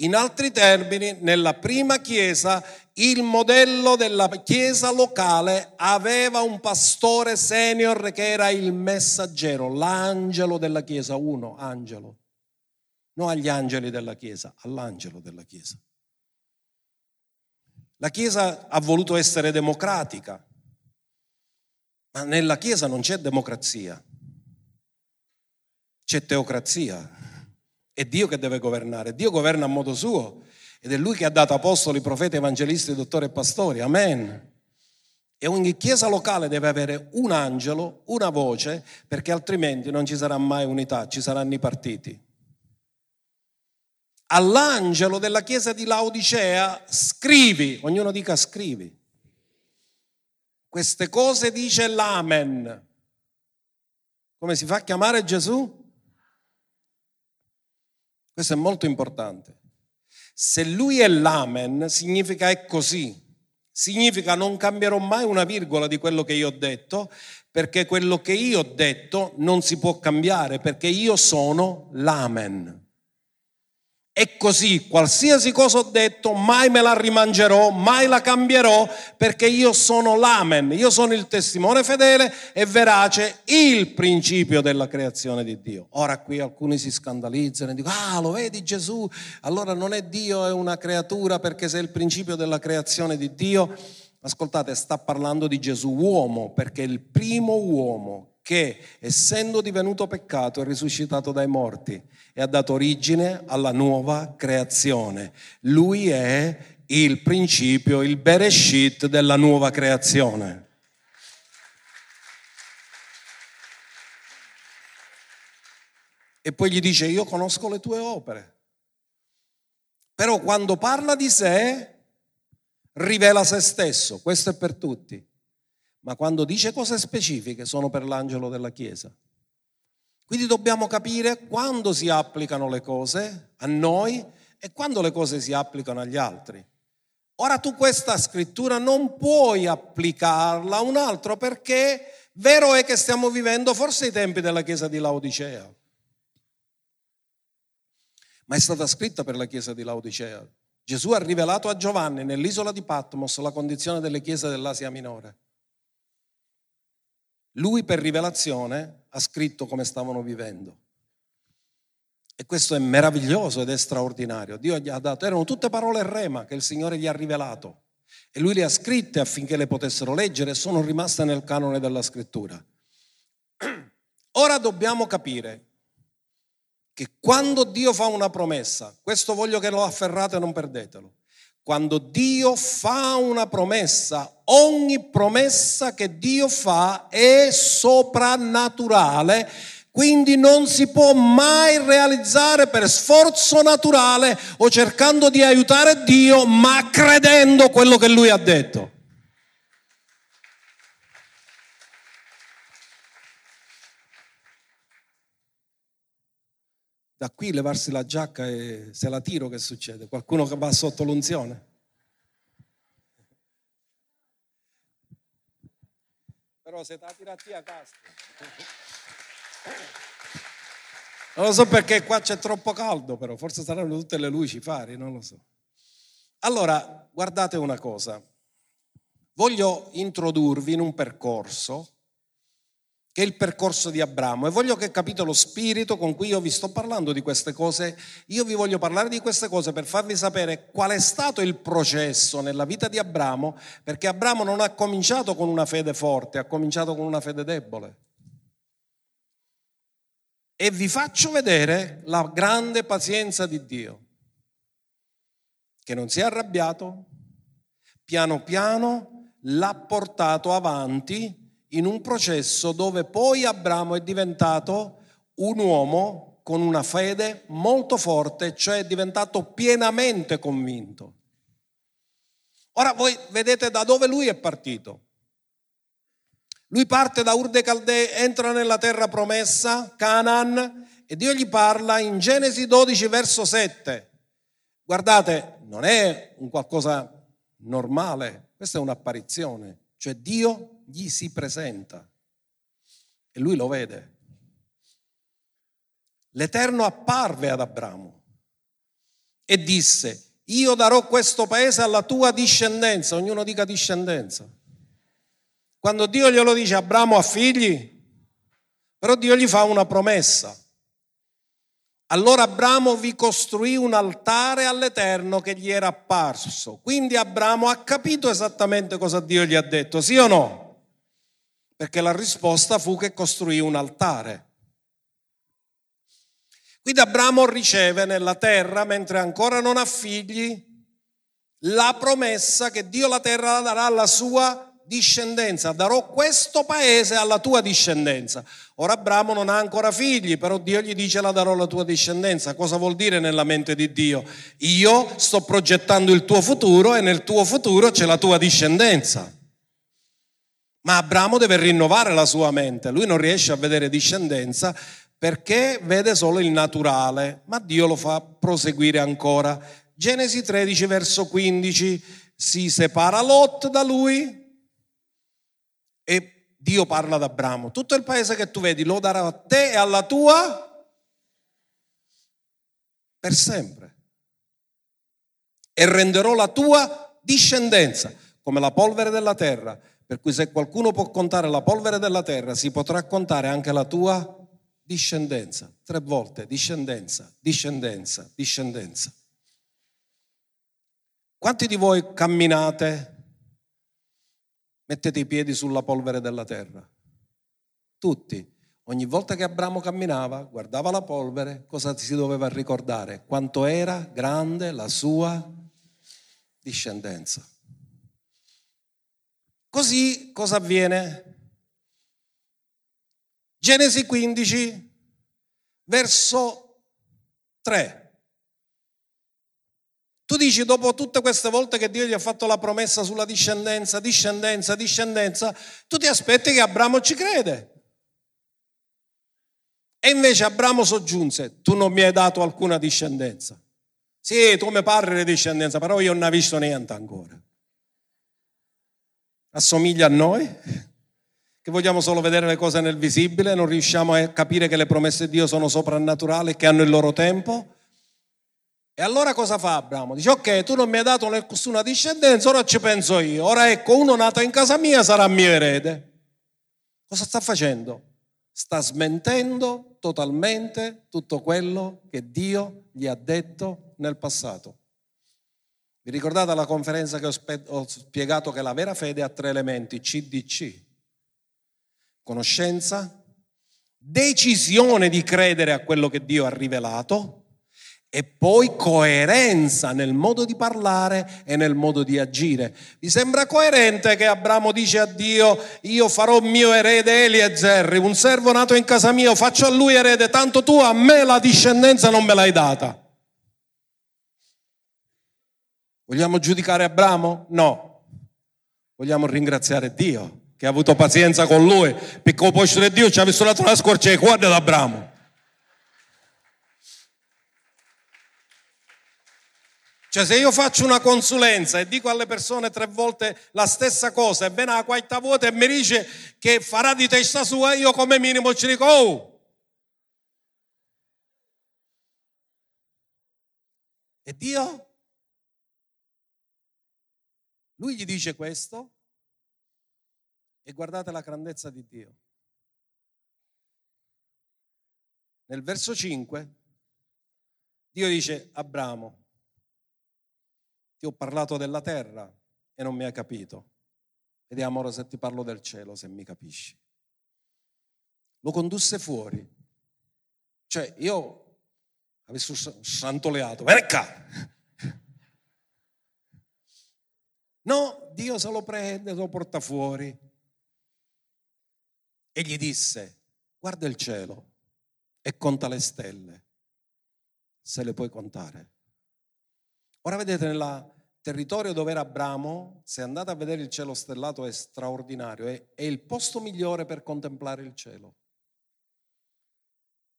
In altri termini, nella prima chiesa il modello della chiesa locale aveva un pastore senior che era il messaggero, l'angelo della chiesa, uno, angelo. Non agli angeli della chiesa, all'angelo della chiesa. La chiesa ha voluto essere democratica, ma nella chiesa non c'è democrazia, c'è teocrazia. È Dio che deve governare, Dio governa a modo suo ed è Lui che ha dato apostoli, profeti, evangelisti, dottori e pastori. Amen. E ogni chiesa locale deve avere un angelo, una voce, perché altrimenti non ci sarà mai unità, ci saranno i partiti. All'angelo della chiesa di Laodicea scrivi, ognuno dica scrivi. Queste cose dice l'Amen. Come si fa a chiamare Gesù? Questo è molto importante. Se lui è l'amen, significa è così. Significa non cambierò mai una virgola di quello che io ho detto, perché quello che io ho detto non si può cambiare, perché io sono l'amen. E così, qualsiasi cosa ho detto, mai me la rimangerò, mai la cambierò, perché io sono l'amen, io sono il testimone fedele e verace, il principio della creazione di Dio. Ora qui alcuni si scandalizzano e dicono, ah, lo vedi Gesù? Allora non è Dio, è una creatura, perché se è il principio della creazione di Dio, ascoltate, sta parlando di Gesù uomo, perché è il primo uomo che essendo divenuto peccato è risuscitato dai morti e ha dato origine alla nuova creazione. Lui è il principio, il bereshit della nuova creazione. E poi gli dice, io conosco le tue opere. Però quando parla di sé, rivela se stesso, questo è per tutti. Ma quando dice cose specifiche, sono per l'angelo della Chiesa. Quindi dobbiamo capire quando si applicano le cose a noi e quando le cose si applicano agli altri. Ora tu questa scrittura non puoi applicarla a un altro perché vero è che stiamo vivendo forse i tempi della chiesa di Laodicea, ma è stata scritta per la chiesa di Laodicea. Gesù ha rivelato a Giovanni nell'isola di Patmos la condizione delle chiese dell'Asia minore. Lui per rivelazione ha scritto come stavano vivendo. E questo è meraviglioso ed è straordinario. Dio gli ha dato, erano tutte parole rema che il Signore gli ha rivelato. E lui le ha scritte affinché le potessero leggere e sono rimaste nel canone della scrittura. Ora dobbiamo capire che quando Dio fa una promessa, questo voglio che lo afferrate e non perdetelo, quando Dio fa una promessa, ogni promessa che Dio fa è soprannaturale quindi non si può mai realizzare per sforzo naturale o cercando di aiutare Dio, ma credendo quello che Lui ha detto. Da qui levarsi la giacca e se la tiro che succede? Qualcuno che va sotto l'unzione? Però se ti tirati a casa. Non lo so perché qua c'è troppo caldo, però forse saranno tutte le luci, fari, non lo so. Allora, guardate una cosa. Voglio introdurvi in un percorso che è il percorso di Abramo e voglio che capite lo spirito con cui io vi sto parlando di queste cose. Io vi voglio parlare di queste cose per farvi sapere qual è stato il processo nella vita di Abramo, perché Abramo non ha cominciato con una fede forte, ha cominciato con una fede debole e vi faccio vedere la grande pazienza di Dio, che non si è arrabbiato, piano piano l'ha portato avanti in un processo dove poi Abramo è diventato un uomo con una fede molto forte, cioè è diventato pienamente convinto. Ora voi vedete da dove lui è partito. Lui parte da Ur de Caldee, entra nella terra promessa, Canaan, e Dio gli parla in Genesi 12, verso 7. Guardate, non è un qualcosa normale, questa è un'apparizione, cioè Dio gli si presenta e lui lo vede. L'Eterno apparve ad Abramo e disse, io darò questo paese alla tua discendenza, ognuno dica discendenza. Quando Dio glielo dice, Abramo ha figli, però Dio gli fa una promessa. Allora Abramo vi costruì un altare all'Eterno che gli era apparso. Quindi Abramo ha capito esattamente cosa Dio gli ha detto, sì o no? Perché la risposta fu che costruì un altare. Quindi Abramo riceve nella terra, mentre ancora non ha figli, la promessa che Dio la terra darà alla sua discendenza, darò questo paese alla tua discendenza. Ora Abramo non ha ancora figli, però Dio gli dice la darò alla tua discendenza. Cosa vuol dire nella mente di Dio? Io sto progettando il tuo futuro e nel tuo futuro c'è la tua discendenza. Ma Abramo deve rinnovare la sua mente, lui non riesce a vedere discendenza perché vede solo il naturale, ma Dio lo fa proseguire ancora. Genesi 13 verso 15 si separa Lot da lui, e Dio parla ad Abramo, tutto il paese che tu vedi lo darò a te e alla tua per sempre. E renderò la tua discendenza come la polvere della terra. Per cui se qualcuno può contare la polvere della terra, si potrà contare anche la tua discendenza. Tre volte discendenza, discendenza, discendenza. Quanti di voi camminate Mettete i piedi sulla polvere della terra. Tutti. Ogni volta che Abramo camminava, guardava la polvere, cosa si doveva ricordare? Quanto era grande la sua discendenza. Così cosa avviene? Genesi 15, verso 3. Tu dici dopo tutte queste volte che Dio gli ha fatto la promessa sulla discendenza, discendenza, discendenza, tu ti aspetti che Abramo ci crede. E invece Abramo soggiunse, tu non mi hai dato alcuna discendenza. Sì, tu mi parli di discendenza, però io non ho visto niente ancora. Assomiglia a noi, che vogliamo solo vedere le cose nel visibile, non riusciamo a capire che le promesse di Dio sono soprannaturali, che hanno il loro tempo. E allora cosa fa Abramo? Dice ok, tu non mi hai dato nessuna discendenza, ora ci penso io. Ora ecco, uno nato in casa mia sarà mio erede. Cosa sta facendo? Sta smentendo totalmente tutto quello che Dio gli ha detto nel passato. Vi ricordate la conferenza che ho spiegato che la vera fede ha tre elementi, CDC? Conoscenza, decisione di credere a quello che Dio ha rivelato e poi coerenza nel modo di parlare e nel modo di agire. Vi sembra coerente che Abramo dice a Dio, io farò mio erede Eliezer, un servo nato in casa mia, faccio a lui erede, tanto tu a me la discendenza non me l'hai data. Vogliamo giudicare Abramo? No. Vogliamo ringraziare Dio che ha avuto pazienza con lui, perché poi Dio ci ha visto la tua scorcia e guarda ad Abramo. Cioè se io faccio una consulenza e dico alle persone tre volte la stessa cosa e viene la quarta volta e mi dice che farà di testa sua, io come minimo ci dico, oh! E Dio? Lui gli dice questo e guardate la grandezza di Dio. Nel verso 5 Dio dice, Abramo, ti ho parlato della terra e non mi hai capito. Vediamo ora se ti parlo del cielo, se mi capisci. Lo condusse fuori. Cioè, io avessi santoleato, venga! No, Dio se lo prende, lo porta fuori. E gli disse, guarda il cielo e conta le stelle, se le puoi contare. Ora vedete nel territorio dove era Abramo, se andate a vedere il cielo stellato è straordinario, è, è il posto migliore per contemplare il cielo.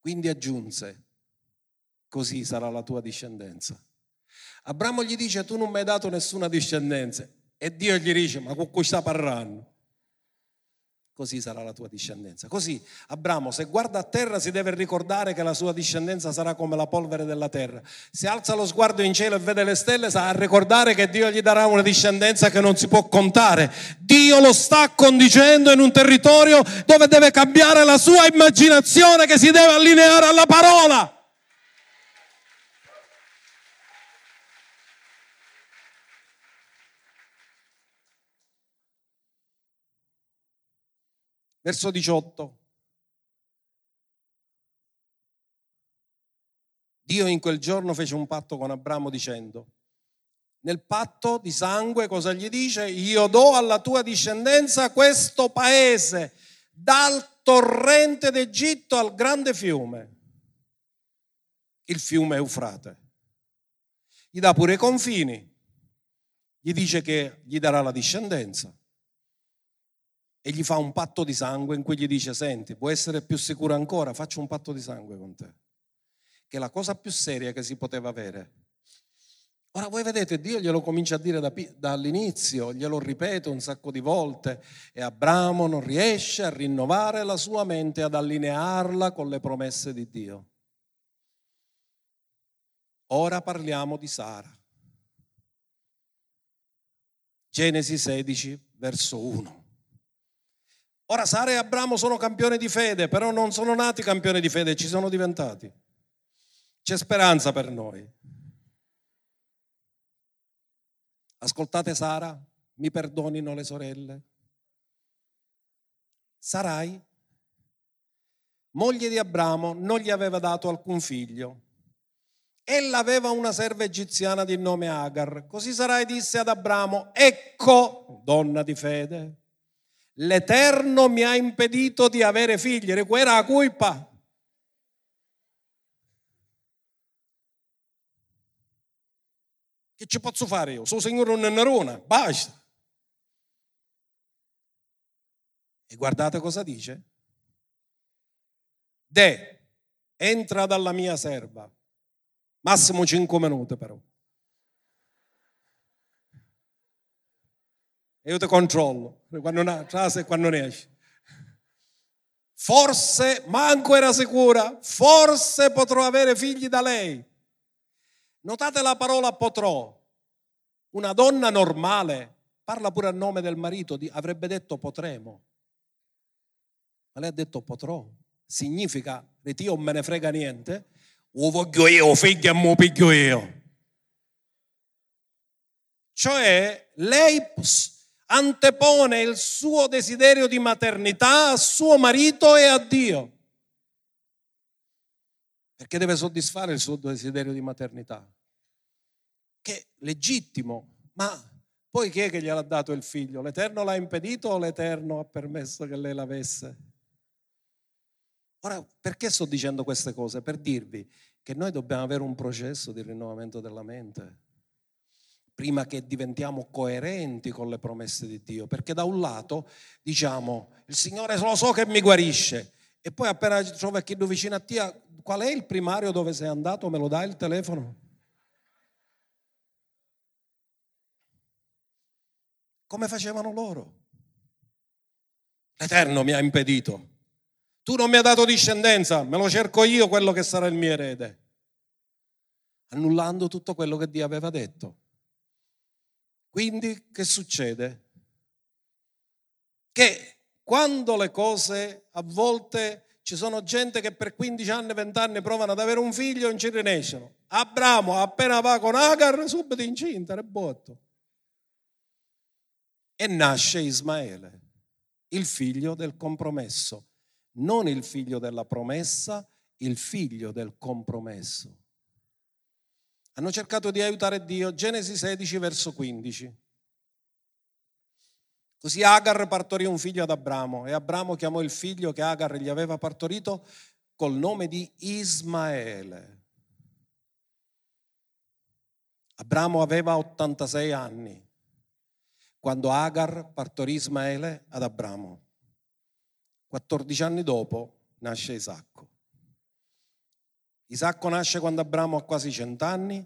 Quindi aggiunse, così sarà la tua discendenza. Abramo gli dice, tu non mi hai dato nessuna discendenza. E Dio gli dice, ma con cui sta parlando? così sarà la tua discendenza. Così Abramo, se guarda a terra, si deve ricordare che la sua discendenza sarà come la polvere della terra. Se alza lo sguardo in cielo e vede le stelle, sa a ricordare che Dio gli darà una discendenza che non si può contare. Dio lo sta conducendo in un territorio dove deve cambiare la sua immaginazione che si deve allineare alla parola. Verso 18. Dio in quel giorno fece un patto con Abramo dicendo, nel patto di sangue cosa gli dice? Io do alla tua discendenza questo paese, dal torrente d'Egitto al grande fiume, il fiume Eufrate. Gli dà pure i confini, gli dice che gli darà la discendenza e gli fa un patto di sangue in cui gli dice, senti, puoi essere più sicuro ancora, faccio un patto di sangue con te, che è la cosa più seria che si poteva avere. Ora voi vedete, Dio glielo comincia a dire da, dall'inizio, glielo ripete un sacco di volte e Abramo non riesce a rinnovare la sua mente, ad allinearla con le promesse di Dio. Ora parliamo di Sara. Genesi 16, verso 1. Ora Sara e Abramo sono campioni di fede, però non sono nati campioni di fede, ci sono diventati. C'è speranza per noi. Ascoltate Sara, mi perdonino le sorelle. Sarai, moglie di Abramo, non gli aveva dato alcun figlio. Ella aveva una serva egiziana di nome Agar. Così Sarai disse ad Abramo, ecco, donna di fede, L'Eterno mi ha impedito di avere figli, recuera la colpa. Che ci posso fare io? Sono signore un nerona, basta. E guardate cosa dice. De, entra dalla mia serva. Massimo 5 minuti però. E io ti controllo quando, non, e quando ne esci. Forse, manco era sicura, forse potrò avere figli da lei. Notate la parola potrò. Una donna normale parla pure a nome del marito, avrebbe detto potremo. Ma lei ha detto potrò. Significa, di Dio non me ne frega niente, o voglio io, e mo piglio io. Cioè, lei antepone il suo desiderio di maternità a suo marito e a Dio. Perché deve soddisfare il suo desiderio di maternità. Che è legittimo, ma poi chi è che gliel'ha dato il figlio? L'Eterno l'ha impedito o l'Eterno ha permesso che lei l'avesse? Ora, perché sto dicendo queste cose? Per dirvi che noi dobbiamo avere un processo di rinnovamento della mente prima che diventiamo coerenti con le promesse di Dio, perché da un lato diciamo il Signore lo so che mi guarisce e poi appena trovi chi vicino a te, qual è il primario dove sei andato? Me lo dai il telefono? Come facevano loro? L'Eterno mi ha impedito. Tu non mi hai dato discendenza, me lo cerco io quello che sarà il mio erede. Annullando tutto quello che Dio aveva detto. Quindi che succede? Che quando le cose a volte ci sono gente che per 15 anni, 20 anni provano ad avere un figlio e non ci rinescono. Abramo appena va con Agar subito incinta, è botto. E nasce Ismaele, il figlio del compromesso, non il figlio della promessa, il figlio del compromesso. Hanno cercato di aiutare Dio. Genesi 16, verso 15. Così Agar partorì un figlio ad Abramo e Abramo chiamò il figlio che Agar gli aveva partorito col nome di Ismaele. Abramo aveva 86 anni quando Agar partorì Ismaele ad Abramo. 14 anni dopo nasce Isacco. Isacco nasce quando Abramo ha quasi 100 anni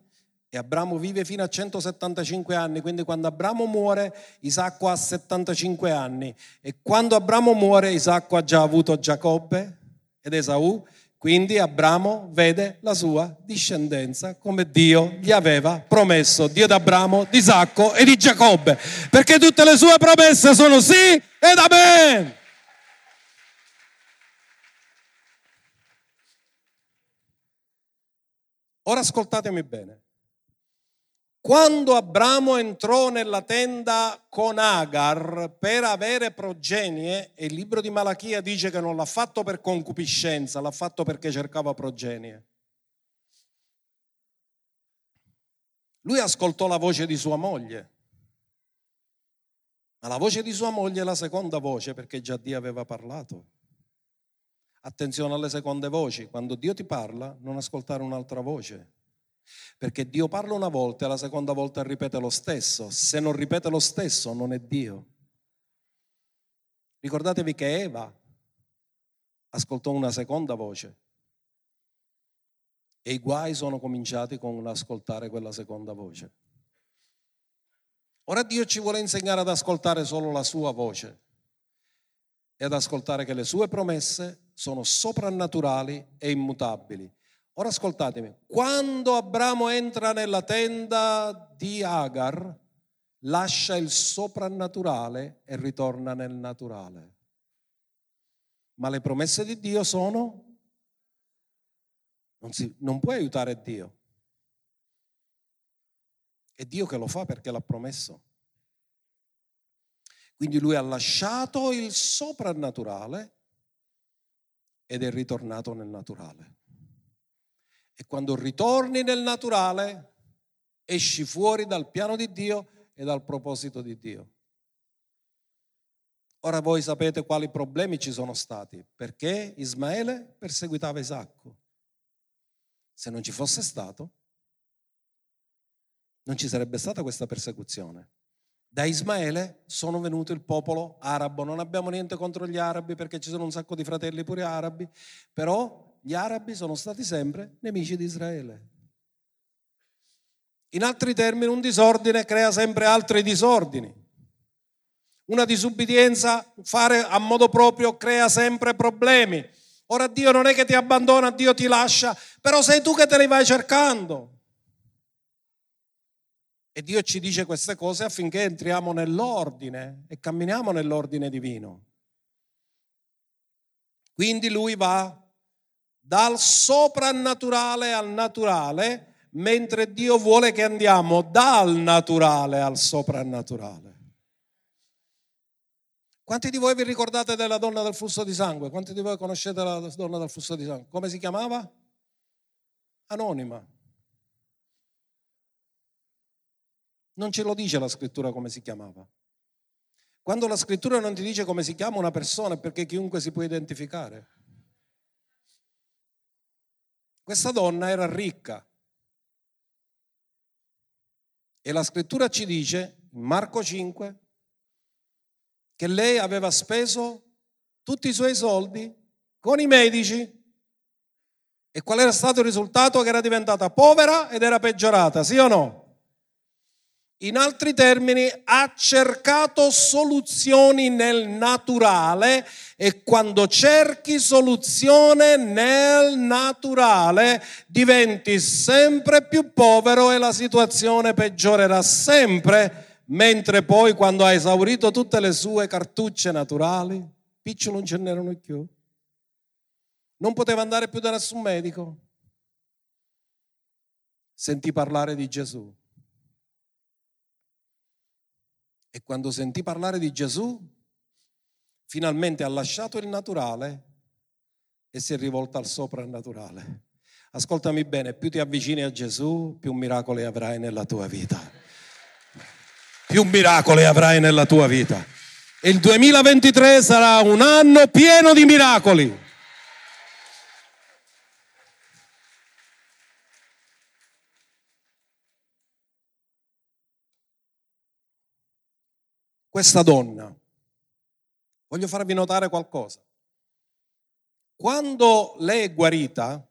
e Abramo vive fino a 175 anni, quindi quando Abramo muore Isacco ha 75 anni e quando Abramo muore Isacco ha già avuto Giacobbe ed Esaù, quindi Abramo vede la sua discendenza come Dio gli aveva promesso, Dio d'Abramo, di Isacco e di Giacobbe, perché tutte le sue promesse sono sì ed amen. Ora ascoltatemi bene. Quando Abramo entrò nella tenda con Agar per avere progenie, e il libro di Malachia dice che non l'ha fatto per concupiscenza, l'ha fatto perché cercava progenie. Lui ascoltò la voce di sua moglie, ma la voce di sua moglie è la seconda voce perché già Dio aveva parlato. Attenzione alle seconde voci, quando Dio ti parla non ascoltare un'altra voce, perché Dio parla una volta e la seconda volta ripete lo stesso, se non ripete lo stesso non è Dio. Ricordatevi che Eva ascoltò una seconda voce e i guai sono cominciati con l'ascoltare quella seconda voce. Ora Dio ci vuole insegnare ad ascoltare solo la sua voce e ad ascoltare che le sue promesse sono soprannaturali e immutabili. Ora ascoltatemi, quando Abramo entra nella tenda di Agar, lascia il soprannaturale e ritorna nel naturale. Ma le promesse di Dio sono... Non, si, non puoi aiutare Dio. È Dio che lo fa perché l'ha promesso. Quindi lui ha lasciato il soprannaturale ed è ritornato nel naturale. E quando ritorni nel naturale, esci fuori dal piano di Dio e dal proposito di Dio. Ora voi sapete quali problemi ci sono stati, perché Ismaele perseguitava Isacco. Se non ci fosse stato, non ci sarebbe stata questa persecuzione. Da Ismaele sono venuto il popolo arabo. Non abbiamo niente contro gli arabi perché ci sono un sacco di fratelli pure arabi, però gli arabi sono stati sempre nemici di Israele. In altri termini, un disordine crea sempre altri disordini. Una disubbidienza, fare a modo proprio, crea sempre problemi. Ora Dio non è che ti abbandona, Dio ti lascia, però sei tu che te li vai cercando. E Dio ci dice queste cose affinché entriamo nell'ordine e camminiamo nell'ordine divino. Quindi lui va dal soprannaturale al naturale, mentre Dio vuole che andiamo dal naturale al soprannaturale. Quanti di voi vi ricordate della donna del flusso di sangue? Quanti di voi conoscete la donna del flusso di sangue? Come si chiamava? Anonima. Non ce lo dice la scrittura come si chiamava. Quando la scrittura non ti dice come si chiama una persona è perché chiunque si può identificare. Questa donna era ricca e la scrittura ci dice in Marco 5 che lei aveva speso tutti i suoi soldi con i medici e qual era stato il risultato? Che era diventata povera ed era peggiorata, sì o no? In altri termini, ha cercato soluzioni nel naturale e quando cerchi soluzione nel naturale diventi sempre più povero e la situazione peggiorerà sempre, mentre poi quando ha esaurito tutte le sue cartucce naturali, picciolo non ce n'erano più. Non poteva andare più da nessun medico. Sentì parlare di Gesù E quando sentì parlare di Gesù, finalmente ha lasciato il naturale e si è rivolta al soprannaturale. Ascoltami bene, più ti avvicini a Gesù, più miracoli avrai nella tua vita. Più miracoli avrai nella tua vita. E il 2023 sarà un anno pieno di miracoli. Questa donna, voglio farvi notare qualcosa. Quando lei è guarita,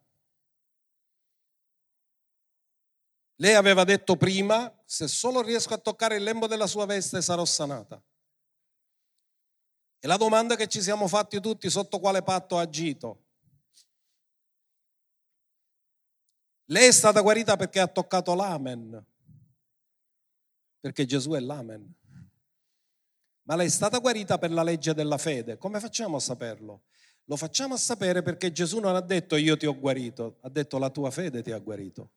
lei aveva detto prima, se solo riesco a toccare il lembo della sua veste sarò sanata. E la domanda che ci siamo fatti tutti, sotto quale patto ha agito? Lei è stata guarita perché ha toccato l'amen, perché Gesù è l'amen ma lei è stata guarita per la legge della fede. Come facciamo a saperlo? Lo facciamo a sapere perché Gesù non ha detto io ti ho guarito, ha detto la tua fede ti ha guarito.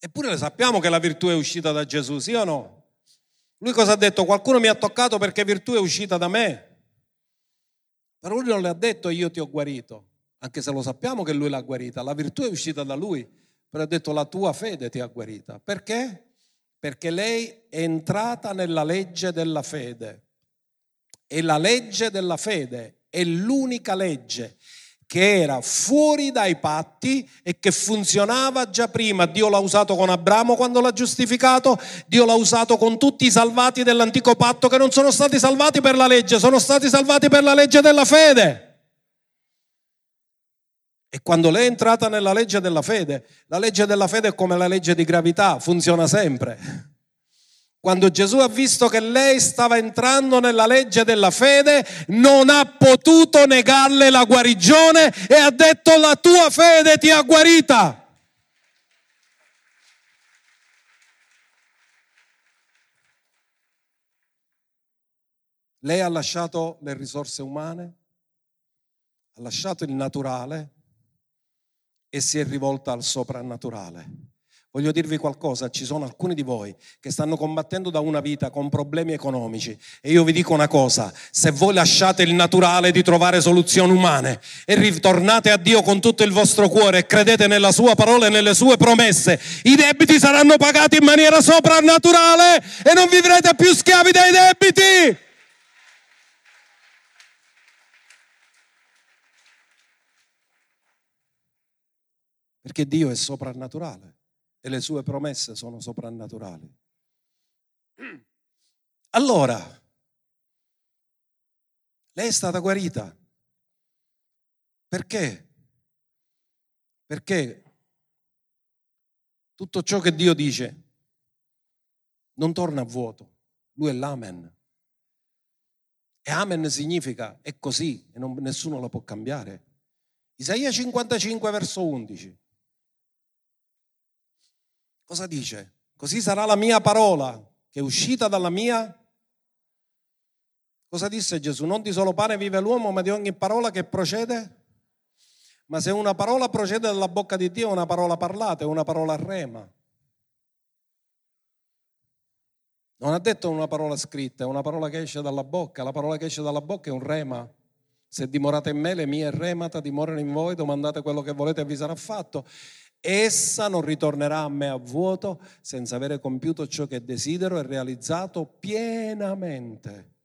Eppure sappiamo che la virtù è uscita da Gesù, sì o no? Lui cosa ha detto? Qualcuno mi ha toccato perché virtù è uscita da me. Però lui non le ha detto io ti ho guarito, anche se lo sappiamo che lui l'ha guarita. La virtù è uscita da lui, però ha detto la tua fede ti ha guarita. Perché? Perché lei è entrata nella legge della fede. E la legge della fede è l'unica legge che era fuori dai patti e che funzionava già prima. Dio l'ha usato con Abramo quando l'ha giustificato, Dio l'ha usato con tutti i salvati dell'antico patto che non sono stati salvati per la legge, sono stati salvati per la legge della fede. E quando lei è entrata nella legge della fede, la legge della fede è come la legge di gravità, funziona sempre. Quando Gesù ha visto che lei stava entrando nella legge della fede, non ha potuto negarle la guarigione e ha detto la tua fede ti ha guarita. Lei ha lasciato le risorse umane, ha lasciato il naturale e si è rivolta al soprannaturale. Voglio dirvi qualcosa, ci sono alcuni di voi che stanno combattendo da una vita con problemi economici e io vi dico una cosa, se voi lasciate il naturale di trovare soluzioni umane e ritornate a Dio con tutto il vostro cuore e credete nella sua parola e nelle sue promesse, i debiti saranno pagati in maniera soprannaturale e non vivrete più schiavi dei debiti. Perché Dio è soprannaturale. e le sue promesse sono soprannaturali. Allora, lei è stata guarita. Perché? Perché tutto ciò che Dio dice non torna a vuoto. Lui è l'amen. E amen significa è così e non, nessuno lo può cambiare. Isaia 55 verso 11. Cosa dice? Così sarà la mia parola che è uscita dalla mia. Cosa disse Gesù? Non di solo pane vive l'uomo, ma di ogni parola che procede. Ma se una parola procede dalla bocca di Dio, è una parola parlata, è una parola rema. Non ha detto una parola scritta, è una parola che esce dalla bocca. La parola che esce dalla bocca è un rema. Se dimorate in me, le mie remata dimorano in voi, domandate quello che volete e vi sarà fatto. Essa non ritornerà a me a vuoto senza avere compiuto ciò che desidero e realizzato pienamente.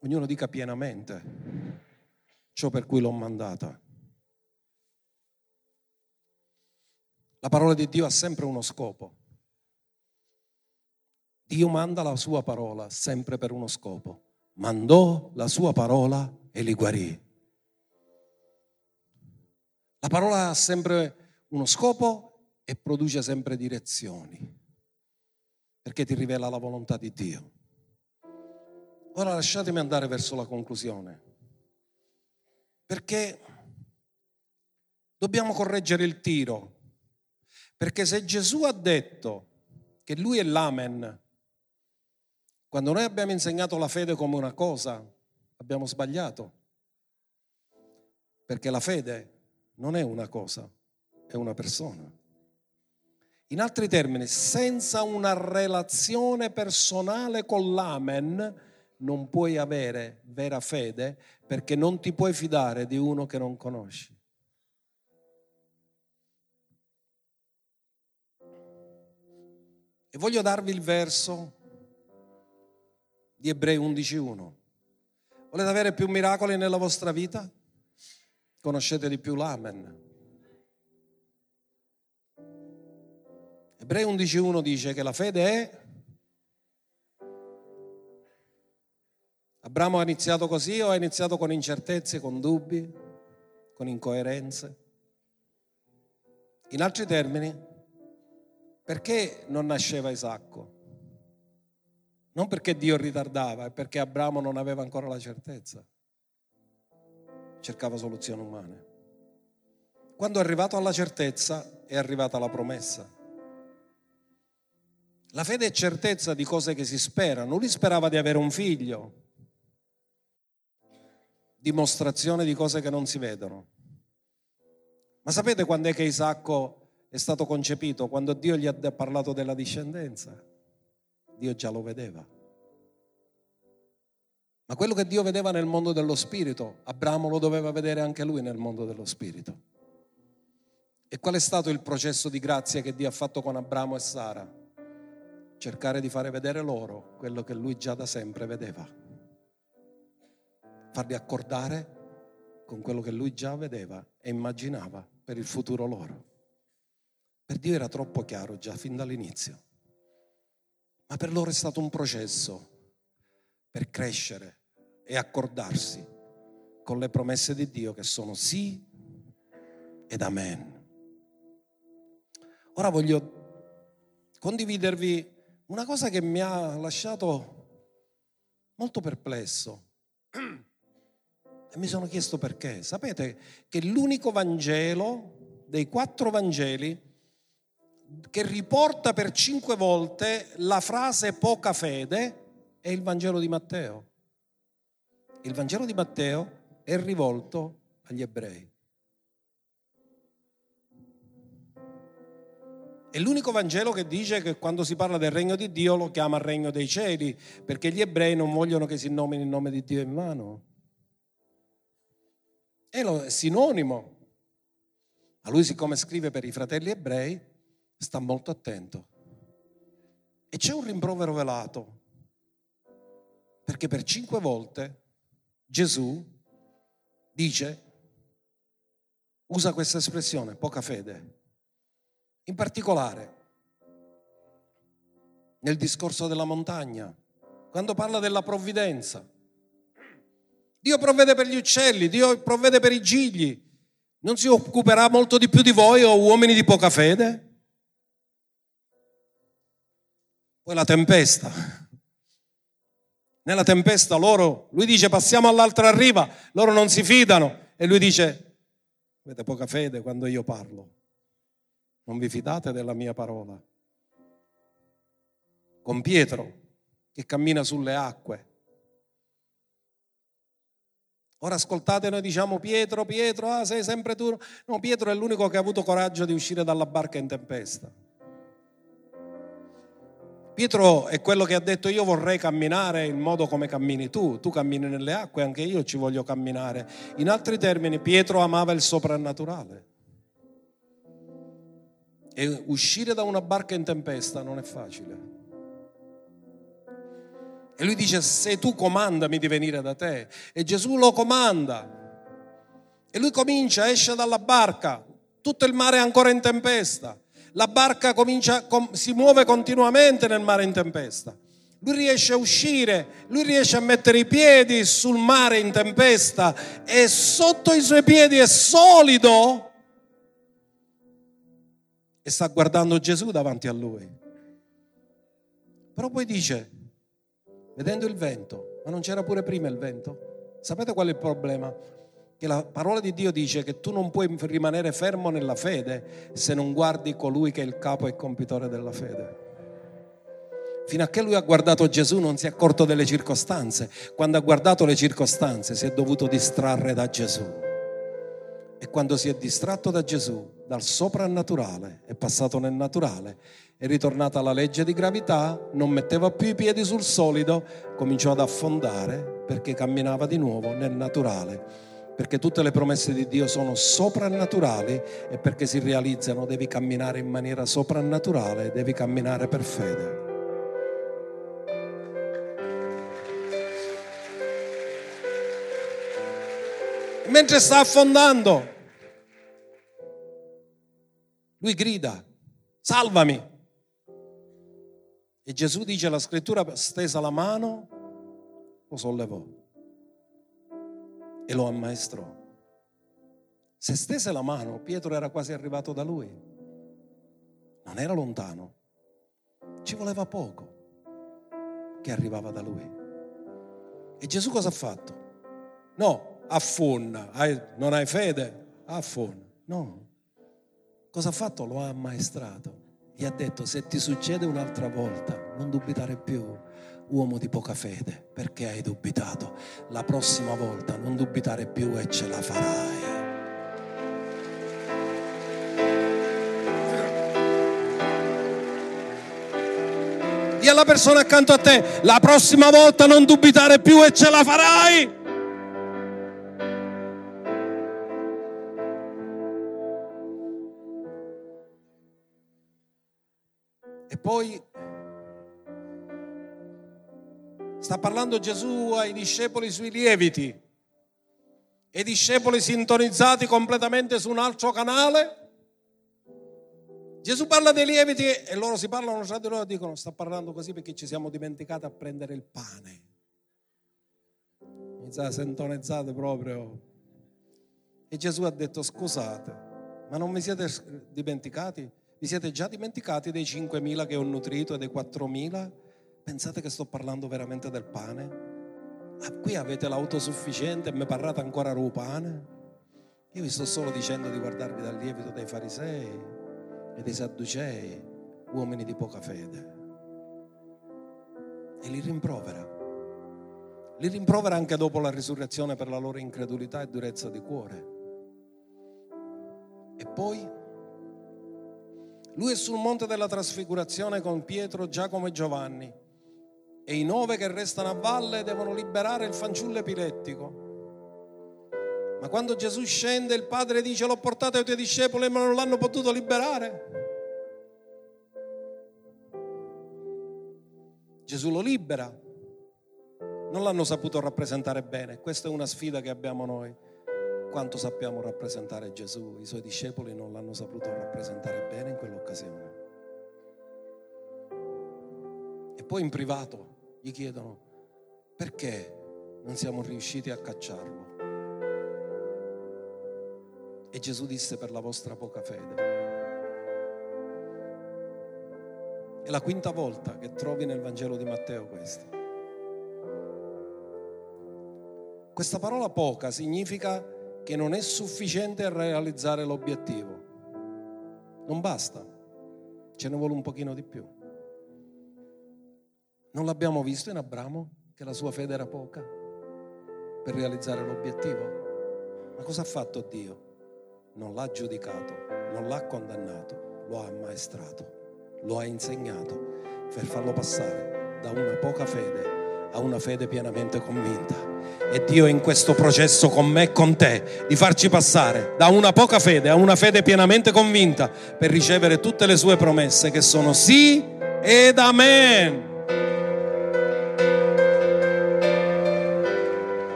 Ognuno dica pienamente ciò per cui l'ho mandata. La parola di Dio ha sempre uno scopo. Dio manda la sua parola sempre per uno scopo. Mandò la sua parola e li guarì. La parola ha sempre uno scopo e produce sempre direzioni, perché ti rivela la volontà di Dio. Ora lasciatemi andare verso la conclusione, perché dobbiamo correggere il tiro, perché se Gesù ha detto che lui è l'amen, quando noi abbiamo insegnato la fede come una cosa, abbiamo sbagliato, perché la fede non è una cosa, è una persona. In altri termini, senza una relazione personale con l'Amen non puoi avere vera fede perché non ti puoi fidare di uno che non conosci. E voglio darvi il verso di Ebrei 11.1. Volete avere più miracoli nella vostra vita? Conoscete di più l'Amen. Ebrei 11.1 dice che la fede è... Abramo ha iniziato così o ha iniziato con incertezze, con dubbi, con incoerenze? In altri termini, perché non nasceva Isacco? Non perché Dio ritardava, è perché Abramo non aveva ancora la certezza. Cercava soluzioni umane. Quando è arrivato alla certezza, è arrivata la promessa. La fede è certezza di cose che si sperano. Lui sperava di avere un figlio, dimostrazione di cose che non si vedono. Ma sapete quando è che Isacco è stato concepito? Quando Dio gli ha parlato della discendenza. Dio già lo vedeva. Ma quello che Dio vedeva nel mondo dello spirito, Abramo lo doveva vedere anche lui nel mondo dello spirito. E qual è stato il processo di grazia che Dio ha fatto con Abramo e Sara? Cercare di fare vedere loro quello che lui già da sempre vedeva. Farli accordare con quello che lui già vedeva e immaginava per il futuro loro. Per Dio era troppo chiaro già fin dall'inizio, ma per loro è stato un processo per crescere e accordarsi con le promesse di Dio che sono sì ed amen. Ora voglio condividervi una cosa che mi ha lasciato molto perplesso. E mi sono chiesto perché. Sapete che l'unico Vangelo dei quattro Vangeli che riporta per cinque volte la frase poca fede è il Vangelo di Matteo. Il Vangelo di Matteo è rivolto agli ebrei. È l'unico Vangelo che dice che quando si parla del regno di Dio lo chiama regno dei cieli, perché gli ebrei non vogliono che si nomini il nome di Dio in mano. È lo sinonimo. Ma lui, siccome scrive per i fratelli ebrei, sta molto attento. E c'è un rimprovero velato, perché per cinque volte Gesù dice, usa questa espressione, poca fede. In particolare, nel discorso della montagna, quando parla della provvidenza. Dio provvede per gli uccelli, Dio provvede per i gigli. Non si occuperà molto di più di voi o uomini di poca fede? Poi la tempesta. Nella tempesta loro, lui dice passiamo all'altra riva, loro non si fidano e lui dice avete poca fede quando io parlo. Non vi fidate della mia parola. Con Pietro che cammina sulle acque. Ora ascoltate, noi diciamo Pietro, Pietro, ah, sei sempre tu. No, Pietro è l'unico che ha avuto coraggio di uscire dalla barca in tempesta. Pietro è quello che ha detto io vorrei camminare in modo come cammini tu, tu cammini nelle acque, anche io ci voglio camminare. In altri termini, Pietro amava il soprannaturale. E uscire da una barca in tempesta non è facile. E lui dice, se tu comandami di venire da te. E Gesù lo comanda. E lui comincia, esce dalla barca, tutto il mare è ancora in tempesta la barca comincia, si muove continuamente nel mare in tempesta. Lui riesce a uscire, lui riesce a mettere i piedi sul mare in tempesta e sotto i suoi piedi è solido e sta guardando Gesù davanti a lui. Però poi dice, vedendo il vento, ma non c'era pure prima il vento? Sapete qual è il problema? che la parola di Dio dice che tu non puoi rimanere fermo nella fede se non guardi colui che è il capo e compitore della fede. Fino a che lui ha guardato Gesù non si è accorto delle circostanze. Quando ha guardato le circostanze si è dovuto distrarre da Gesù. E quando si è distratto da Gesù, dal soprannaturale, è passato nel naturale, è ritornata la legge di gravità, non metteva più i piedi sul solido, cominciò ad affondare perché camminava di nuovo nel naturale perché tutte le promesse di Dio sono soprannaturali e perché si realizzano devi camminare in maniera soprannaturale, devi camminare per fede. Mentre sta affondando, lui grida, salvami. E Gesù dice, la scrittura stesa la mano, lo sollevò e lo ammaestrò. Se stese la mano, Pietro era quasi arrivato da lui. Non era lontano. Ci voleva poco che arrivava da lui. E Gesù cosa ha fatto? No, affonda. Hai, non hai fede? Affonda. No. Cosa ha fatto? Lo ha ammaestrato. Gli ha detto, se ti succede un'altra volta, non dubitare più uomo di poca fede, perché hai dubitato? La prossima volta non dubitare più e ce la farai. Dì alla persona accanto a te, la prossima volta non dubitare più e ce la farai. Poi Sta parlando Gesù ai discepoli sui lieviti e i discepoli sintonizzati completamente su un altro canale. Gesù parla dei lieviti e loro si parlano tra di loro e dicono sta parlando così perché ci siamo dimenticati a prendere il pane. Iniziate sintonizzate proprio. E Gesù ha detto scusate, ma non vi siete dimenticati? Vi siete già dimenticati dei 5.000 che ho nutrito e dei 4.000? Pensate che sto parlando veramente del pane? Ah, qui avete l'autosufficiente e mi parlate ancora del pane? Io vi sto solo dicendo di guardarvi dal lievito dei farisei e dei sadducei, uomini di poca fede. E li rimprovera. Li rimprovera anche dopo la risurrezione per la loro incredulità e durezza di cuore. E poi lui è sul monte della trasfigurazione con Pietro, Giacomo e Giovanni e i nove che restano a valle devono liberare il fanciullo epilettico. Ma quando Gesù scende, il padre dice: L'ho portato ai tuoi discepoli, ma non l'hanno potuto liberare. Gesù lo libera, non l'hanno saputo rappresentare bene. Questa è una sfida che abbiamo noi. Quanto sappiamo rappresentare Gesù, i suoi discepoli non l'hanno saputo rappresentare bene in quell'occasione. poi in privato gli chiedono perché non siamo riusciti a cacciarlo. E Gesù disse per la vostra poca fede. È la quinta volta che trovi nel Vangelo di Matteo questo. Questa parola poca significa che non è sufficiente a realizzare l'obiettivo. Non basta, ce ne vuole un pochino di più. Non l'abbiamo visto in Abramo che la sua fede era poca per realizzare l'obiettivo? Ma cosa ha fatto Dio? Non l'ha giudicato, non l'ha condannato, lo ha ammaestrato, lo ha insegnato per farlo passare da una poca fede a una fede pienamente convinta. E Dio è in questo processo con me e con te di farci passare da una poca fede a una fede pienamente convinta per ricevere tutte le sue promesse che sono sì ed amen.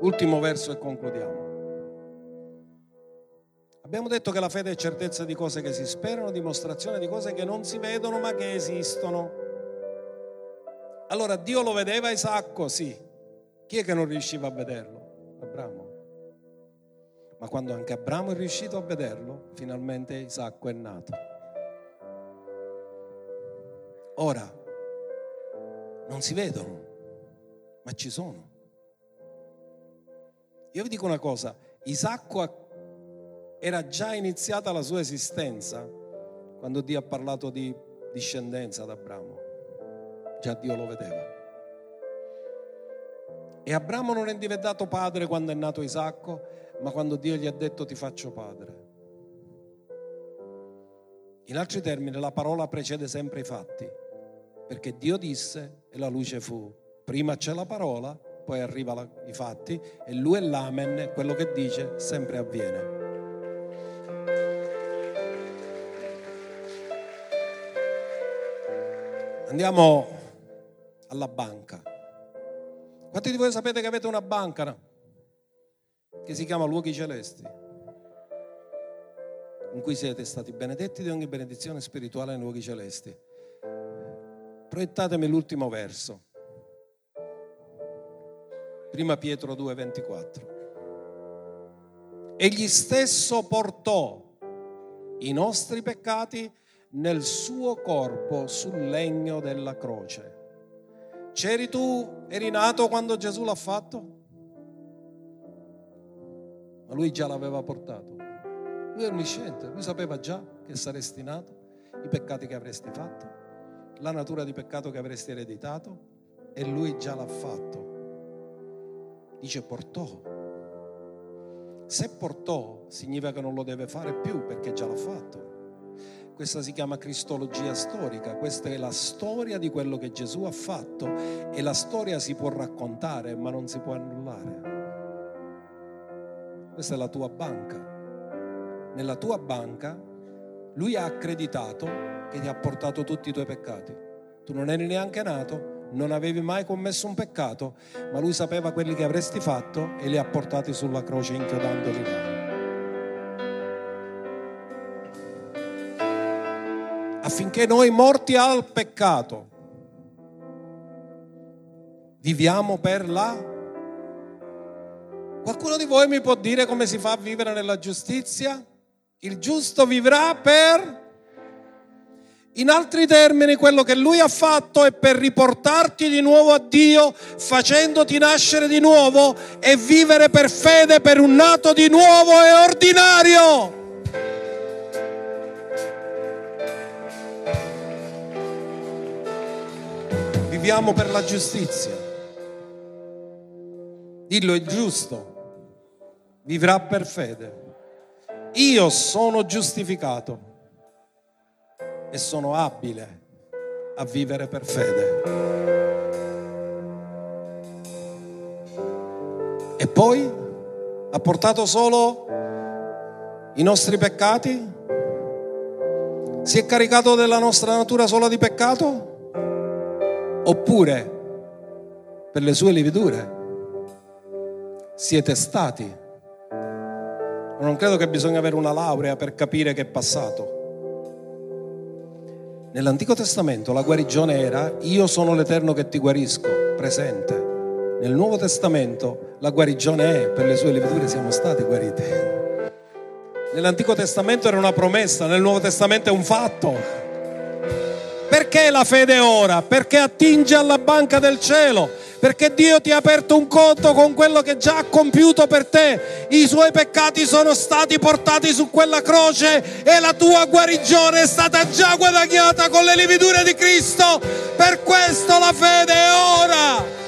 Ultimo verso e concludiamo. Abbiamo detto che la fede è certezza di cose che si sperano, dimostrazione di cose che non si vedono ma che esistono. Allora Dio lo vedeva Isacco, sì. Chi è che non riusciva a vederlo? Abramo. Ma quando anche Abramo è riuscito a vederlo, finalmente Isacco è nato. Ora, non si vedono, ma ci sono. Io vi dico una cosa, Isacco era già iniziata la sua esistenza quando Dio ha parlato di discendenza ad Abramo. Già Dio lo vedeva. E Abramo non è diventato padre quando è nato Isacco, ma quando Dio gli ha detto ti faccio padre. In altri termini, la parola precede sempre i fatti, perché Dio disse e la luce fu. Prima c'è la parola, poi arriva i fatti e lui è l'amen, quello che dice sempre avviene. Andiamo alla banca. Quanti di voi sapete che avete una banca no? che si chiama Luoghi Celesti? In cui siete stati benedetti di ogni benedizione spirituale nei luoghi celesti. Proiettatemi l'ultimo verso. Prima Pietro 2,24. Egli stesso portò i nostri peccati nel suo corpo sul legno della croce. C'eri tu, eri nato quando Gesù l'ha fatto? Ma lui già l'aveva portato. Lui è onnisciente, lui sapeva già che saresti nato, i peccati che avresti fatto, la natura di peccato che avresti ereditato e lui già l'ha fatto. Dice portò. Se portò significa che non lo deve fare più perché già l'ha fatto. Questa si chiama cristologia storica, questa è la storia di quello che Gesù ha fatto e la storia si può raccontare ma non si può annullare. Questa è la tua banca. Nella tua banca lui ha accreditato che ti ha portato tutti i tuoi peccati. Tu non eri neanche nato, non avevi mai commesso un peccato, ma lui sapeva quelli che avresti fatto e li ha portati sulla croce inchiodandoli là. Affinché noi morti al peccato viviamo per la... Qualcuno di voi mi può dire come si fa a vivere nella giustizia? Il giusto vivrà per... In altri termini, quello che lui ha fatto è per riportarti di nuovo a Dio, facendoti nascere di nuovo e vivere per fede per un nato di nuovo e ordinario. Viviamo per la giustizia. Dillo è giusto, vivrà per fede. Io sono giustificato e sono abile a vivere per fede. E poi ha portato solo i nostri peccati? Si è caricato della nostra natura sola di peccato? Oppure per le sue lividure siete stati. Non credo che bisogna avere una laurea per capire che è passato. Nell'Antico Testamento la guarigione era io sono l'Eterno che ti guarisco, presente. Nel Nuovo Testamento la guarigione è per le sue lividure siamo stati guariti. Nell'Antico Testamento era una promessa, nel Nuovo Testamento è un fatto. Perché la fede ora? Perché attinge alla banca del cielo perché Dio ti ha aperto un conto con quello che già ha compiuto per te. I suoi peccati sono stati portati su quella croce e la tua guarigione è stata già guadagnata con le lividure di Cristo. Per questo la fede è ora.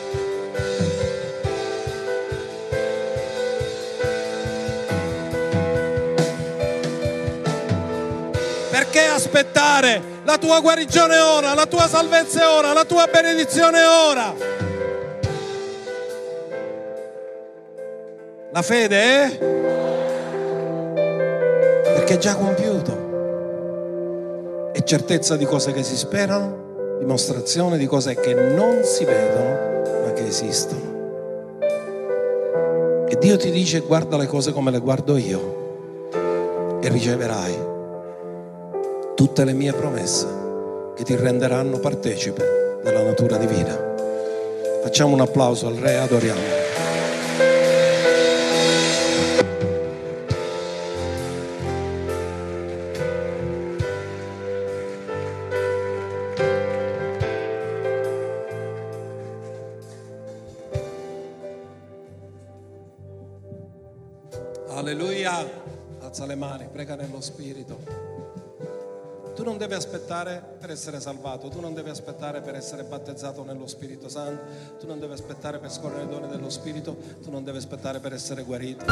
Perché aspettare? La tua guarigione ora, la tua salvezza ora, la tua benedizione ora. La fede è? Perché è già compiuto. È certezza di cose che si sperano, dimostrazione di cose che non si vedono, ma che esistono. E Dio ti dice guarda le cose come le guardo io e riceverai tutte le mie promesse che ti renderanno partecipe della natura divina. Facciamo un applauso al Re, adoriamo. alza le mani, prega nello Spirito. Tu non devi aspettare per essere salvato, tu non devi aspettare per essere battezzato nello Spirito Santo, tu non devi aspettare per scorrere i doni dello Spirito, tu non devi aspettare per essere guarito.